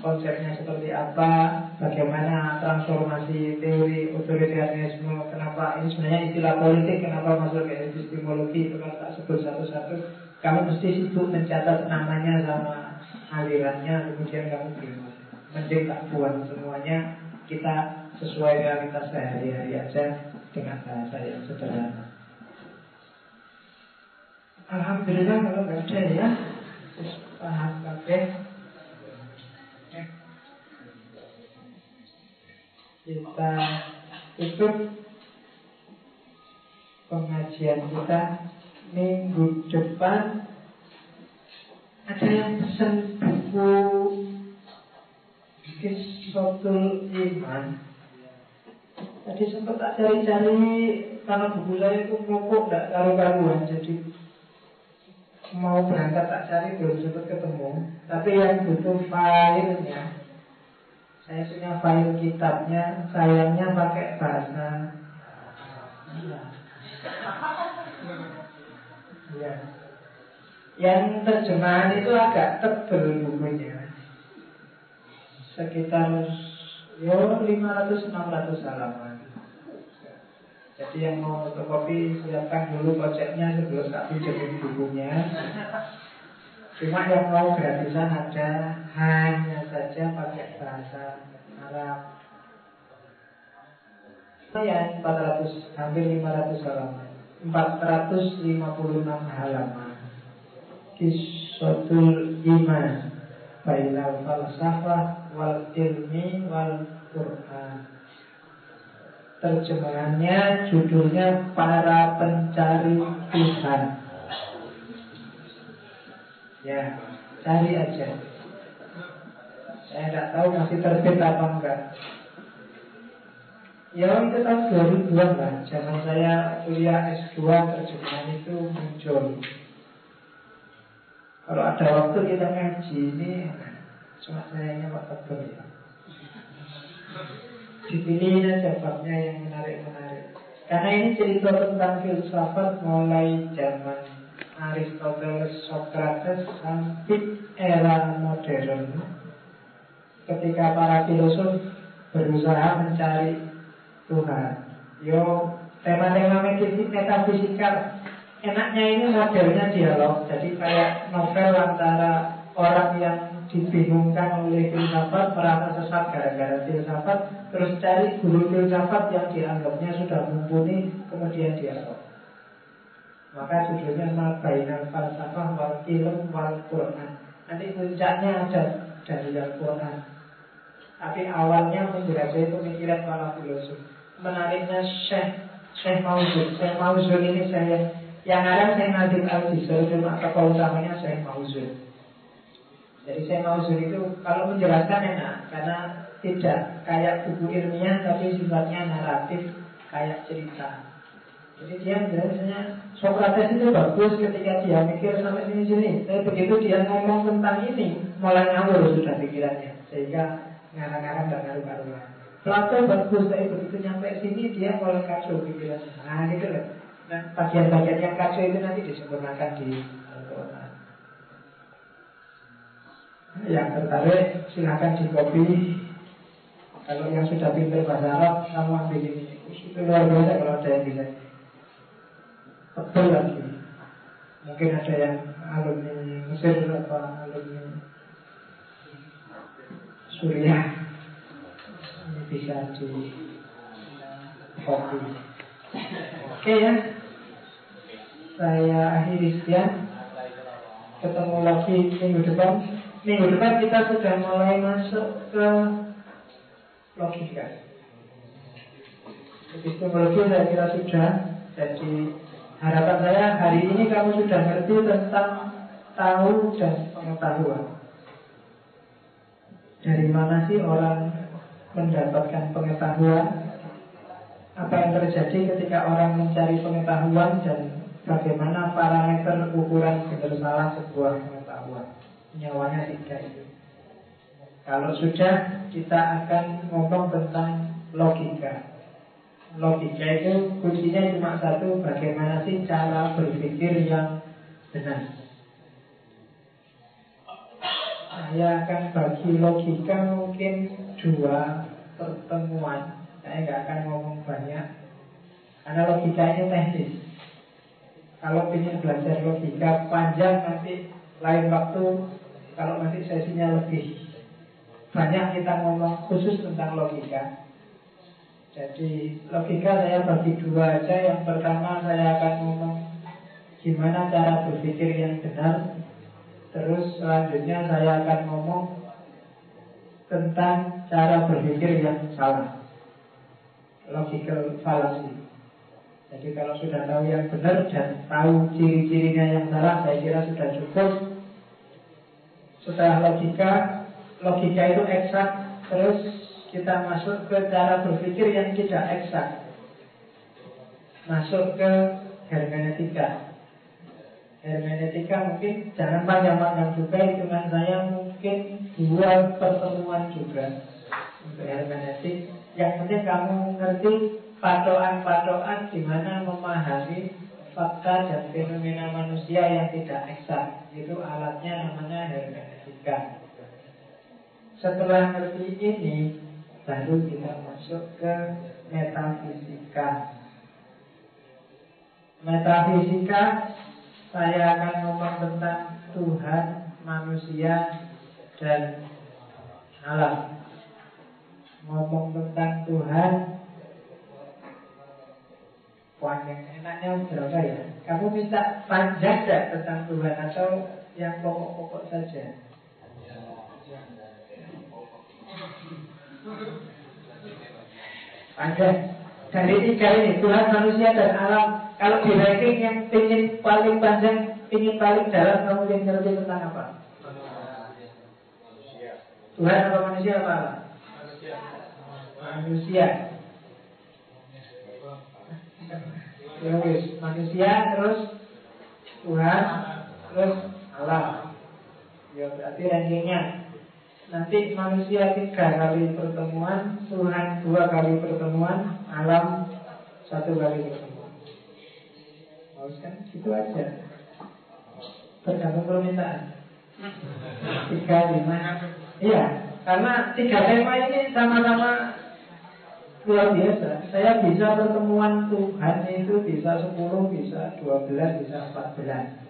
konsepnya seperti apa bagaimana transformasi teori otoritarianisme kenapa ini sebenarnya istilah politik kenapa masuk ke epistemologi itu kalau tak sebut satu-satu kamu mesti sibuk mencatat namanya sama alirannya, kemudian kamu bingung. Mending tak buat semuanya, kita sesuai realitas sehari-hari aja dengan bahasa yang sederhana. Alhamdulillah kalau nggak ada ya, paham kabeh. Kita tutup pengajian kita minggu depan. Ada yang pesan buku Kisotul Iman. Tadi sempat tak cari-cari Karena buku saya itu ngopok Tidak karu-karuan. Jadi mau berangkat tak cari Belum sempat ketemu. Tapi yang butuh filenya Saya punya file kitabnya Sayangnya pakai bahasa Ya. Yang terjemahan itu agak tebel bukunya. Sekitar yo 500-600 halaman. Jadi yang mau fotokopi siapkan dulu proyeknya sebelum tak pinjemin bukunya. Cuma yang mau gratisan ada hanya saja pakai bahasa Arab. Yang 400 hampir 500 halaman. 456 halaman. Kisotul Iman Bainal Falsafah Wal Ilmi Wal Quran. Terjemahannya judulnya Para Pencari Tuhan. Ya, cari aja. Saya tidak tahu masih terbit apa enggak Ya itu tahun 2000-an lah. Zaman saya kuliah S2 terjemahan itu muncul. Kalau ada waktu kita ngaji ini Cuma sayangnya Pak Tegur ya. Dipilih aja babnya yang menarik-menarik. Karena ini cerita tentang filsafat mulai zaman Aristoteles, Socrates sampai era modern. Ketika para filosof berusaha mencari Tuhan. Yo tema-tema metafisika. Enaknya ini modelnya dialog. Jadi kayak novel antara orang yang dibingungkan oleh filsafat merasa sesat gara-gara filsafat terus cari guru filsafat yang dianggapnya sudah mumpuni kemudian dialog. Maka judulnya Mabainal Falsafah wal Ilm wal Quran. Nanti puncaknya ada dari Al-Quran tapi awalnya menjelajahi pemikiran para filosof menariknya Syekh Syekh Mauzun Syekh Mauzun ini saya yang ada Syekh Nadim Al-Jisr cuma tokoh utamanya Syekh Mauzun jadi saya mau itu kalau menjelaskan enak karena tidak kayak buku ilmiah tapi sifatnya naratif kayak cerita. Jadi dia misalnya Socrates itu bagus ketika dia mikir sampai sini sini. Tapi begitu dia ngomong tentang ini mulai ngawur sudah pikirannya sehingga ngarang-ngarang dan ngaruh-ngaruh. Plato bagus tapi begitu nyampe sini dia mulai kacau pikirannya. Nah gitu loh. Nah bagian-bagian yang kacau itu nanti disempurnakan di Yang tertarik silahkan di copy. Kalau yang sudah pintar bahasa Arab Kamu ambil ini. Itu luar biasa kalau ada yang bisa. Betul lagi. Mungkin ada yang alumni Mesir atau alumni Suriah Di copy Oke ya Saya akhiri sekian Ketemu lagi minggu depan minggu depan kita sudah mulai masuk ke logika. Epistemologi saya kira sudah. Jadi harapan saya hari ini kamu sudah ngerti tentang tahu dan pengetahuan. Dari mana sih orang mendapatkan pengetahuan? Apa yang terjadi ketika orang mencari pengetahuan dan bagaimana parameter ukuran benar salah sebuah pengetahuan? nyawanya tiga itu. Kalau sudah kita akan ngomong tentang logika. Logika itu kuncinya cuma satu, bagaimana sih cara berpikir yang benar. Saya akan bagi logika mungkin dua pertemuan. Saya nggak akan ngomong banyak, karena logika ini teknis. Kalau ingin belajar logika panjang nanti lain waktu kalau nanti sesinya lebih banyak kita ngomong khusus tentang logika. Jadi logika saya bagi dua aja. Yang pertama saya akan ngomong gimana cara berpikir yang benar. Terus selanjutnya saya akan ngomong tentang cara berpikir yang salah. Logical fallacy. Jadi kalau sudah tahu yang benar dan tahu ciri-cirinya yang salah, saya kira sudah cukup setelah logika, logika itu eksak, terus kita masuk ke cara berpikir yang tidak eksak. Masuk ke hermeneutika. Hermeneutika mungkin jangan panjang-panjang juga, hitungan saya mungkin dua pertemuan juga untuk hermeneutik. Yang penting kamu ngerti patokan-patokan di mana memahami fakta dan fenomena manusia yang tidak eksak. Itu alatnya namanya hermeneutika. Setelah ngerti ini, baru kita masuk ke metafisika. Metafisika saya akan ngomong tentang Tuhan, manusia, dan alam. Ngomong tentang Tuhan, Panjang enaknya berapa ya? Kamu minta panjang gak tentang Tuhan atau yang pokok-pokok saja? Panjang. Dari tiga ini Tuhan, manusia dan alam. Kalau di ranking yang ingin paling panjang, ingin paling dalam, kamu ingin ngerti tentang apa? Tuhan atau manusia apa? Manusia. Manusia. Ya manusia terus Tuhan terus Allah. Ya berarti rankingnya Nanti manusia tiga kali pertemuan Tuhan dua kali pertemuan Alam satu kali pertemuan Mau kan gitu aja Tergantung permintaan Tiga, lima Iya, karena tiga tema ini sama-sama luar biasa. Saya bisa pertemuan Tuhan itu bisa 10, bisa 12, bisa 14.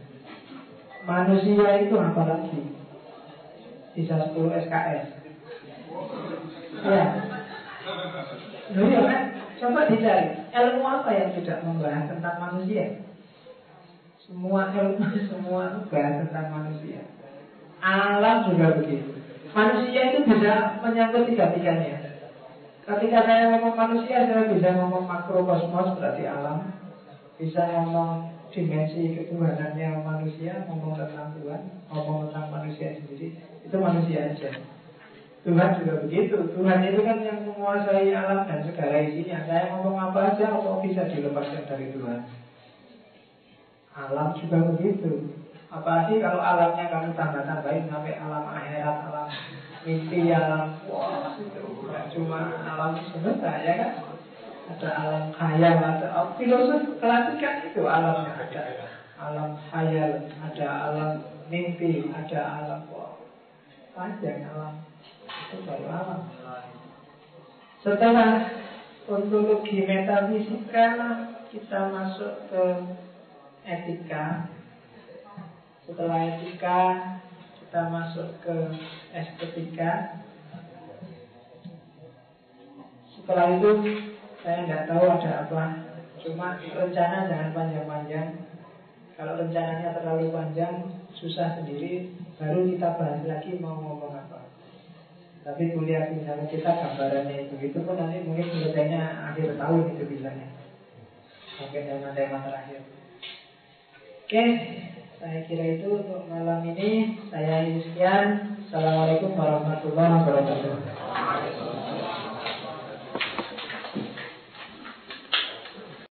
Manusia itu apa lagi? Bisa 10 SKS. Ya. Loh iya kan? Coba dicari. Ilmu apa yang tidak membahas tentang manusia? Semua ilmu, semua membahas tentang manusia. Alam juga begitu. Manusia itu bisa menyangkut tiga-tiganya. Ketika saya ngomong manusia, saya bisa ngomong makrokosmos berarti alam, bisa ngomong dimensi ketuhanannya manusia, ngomong tentang Tuhan, ngomong tentang manusia sendiri, itu manusia aja. Tuhan juga begitu. Tuhan itu kan yang menguasai alam dan segala isinya. Saya ngomong apa aja, apa bisa dilepaskan dari Tuhan. Alam juga begitu. Apalagi kalau alamnya kamu tambah-tambahin sampai alam akhirat, alam mimpi, alam wah itu cuma alam semesta ya kan? Ada alam khayal, ada oh, filosof klasik kan itu alamnya ada alam khayal, ada alam mimpi, ada alam wah panjang alam itu baru alam. Setelah ontologi metafisika kita masuk ke etika setelah etika kita masuk ke estetika. Setelah itu saya tidak tahu ada apa. Cuma rencana jangan panjang-panjang. Kalau rencananya terlalu panjang, susah sendiri. Baru kita bahas lagi mau ngomong apa. Tapi kuliah misalnya kita gambarannya itu, itu pun nanti mungkin selesainya akhir tahun itu bisanya. Sampai tema-tema terakhir. Oke, saya kira itu untuk malam ini. Saya Yuskian. Assalamualaikum warahmatullahi wabarakatuh.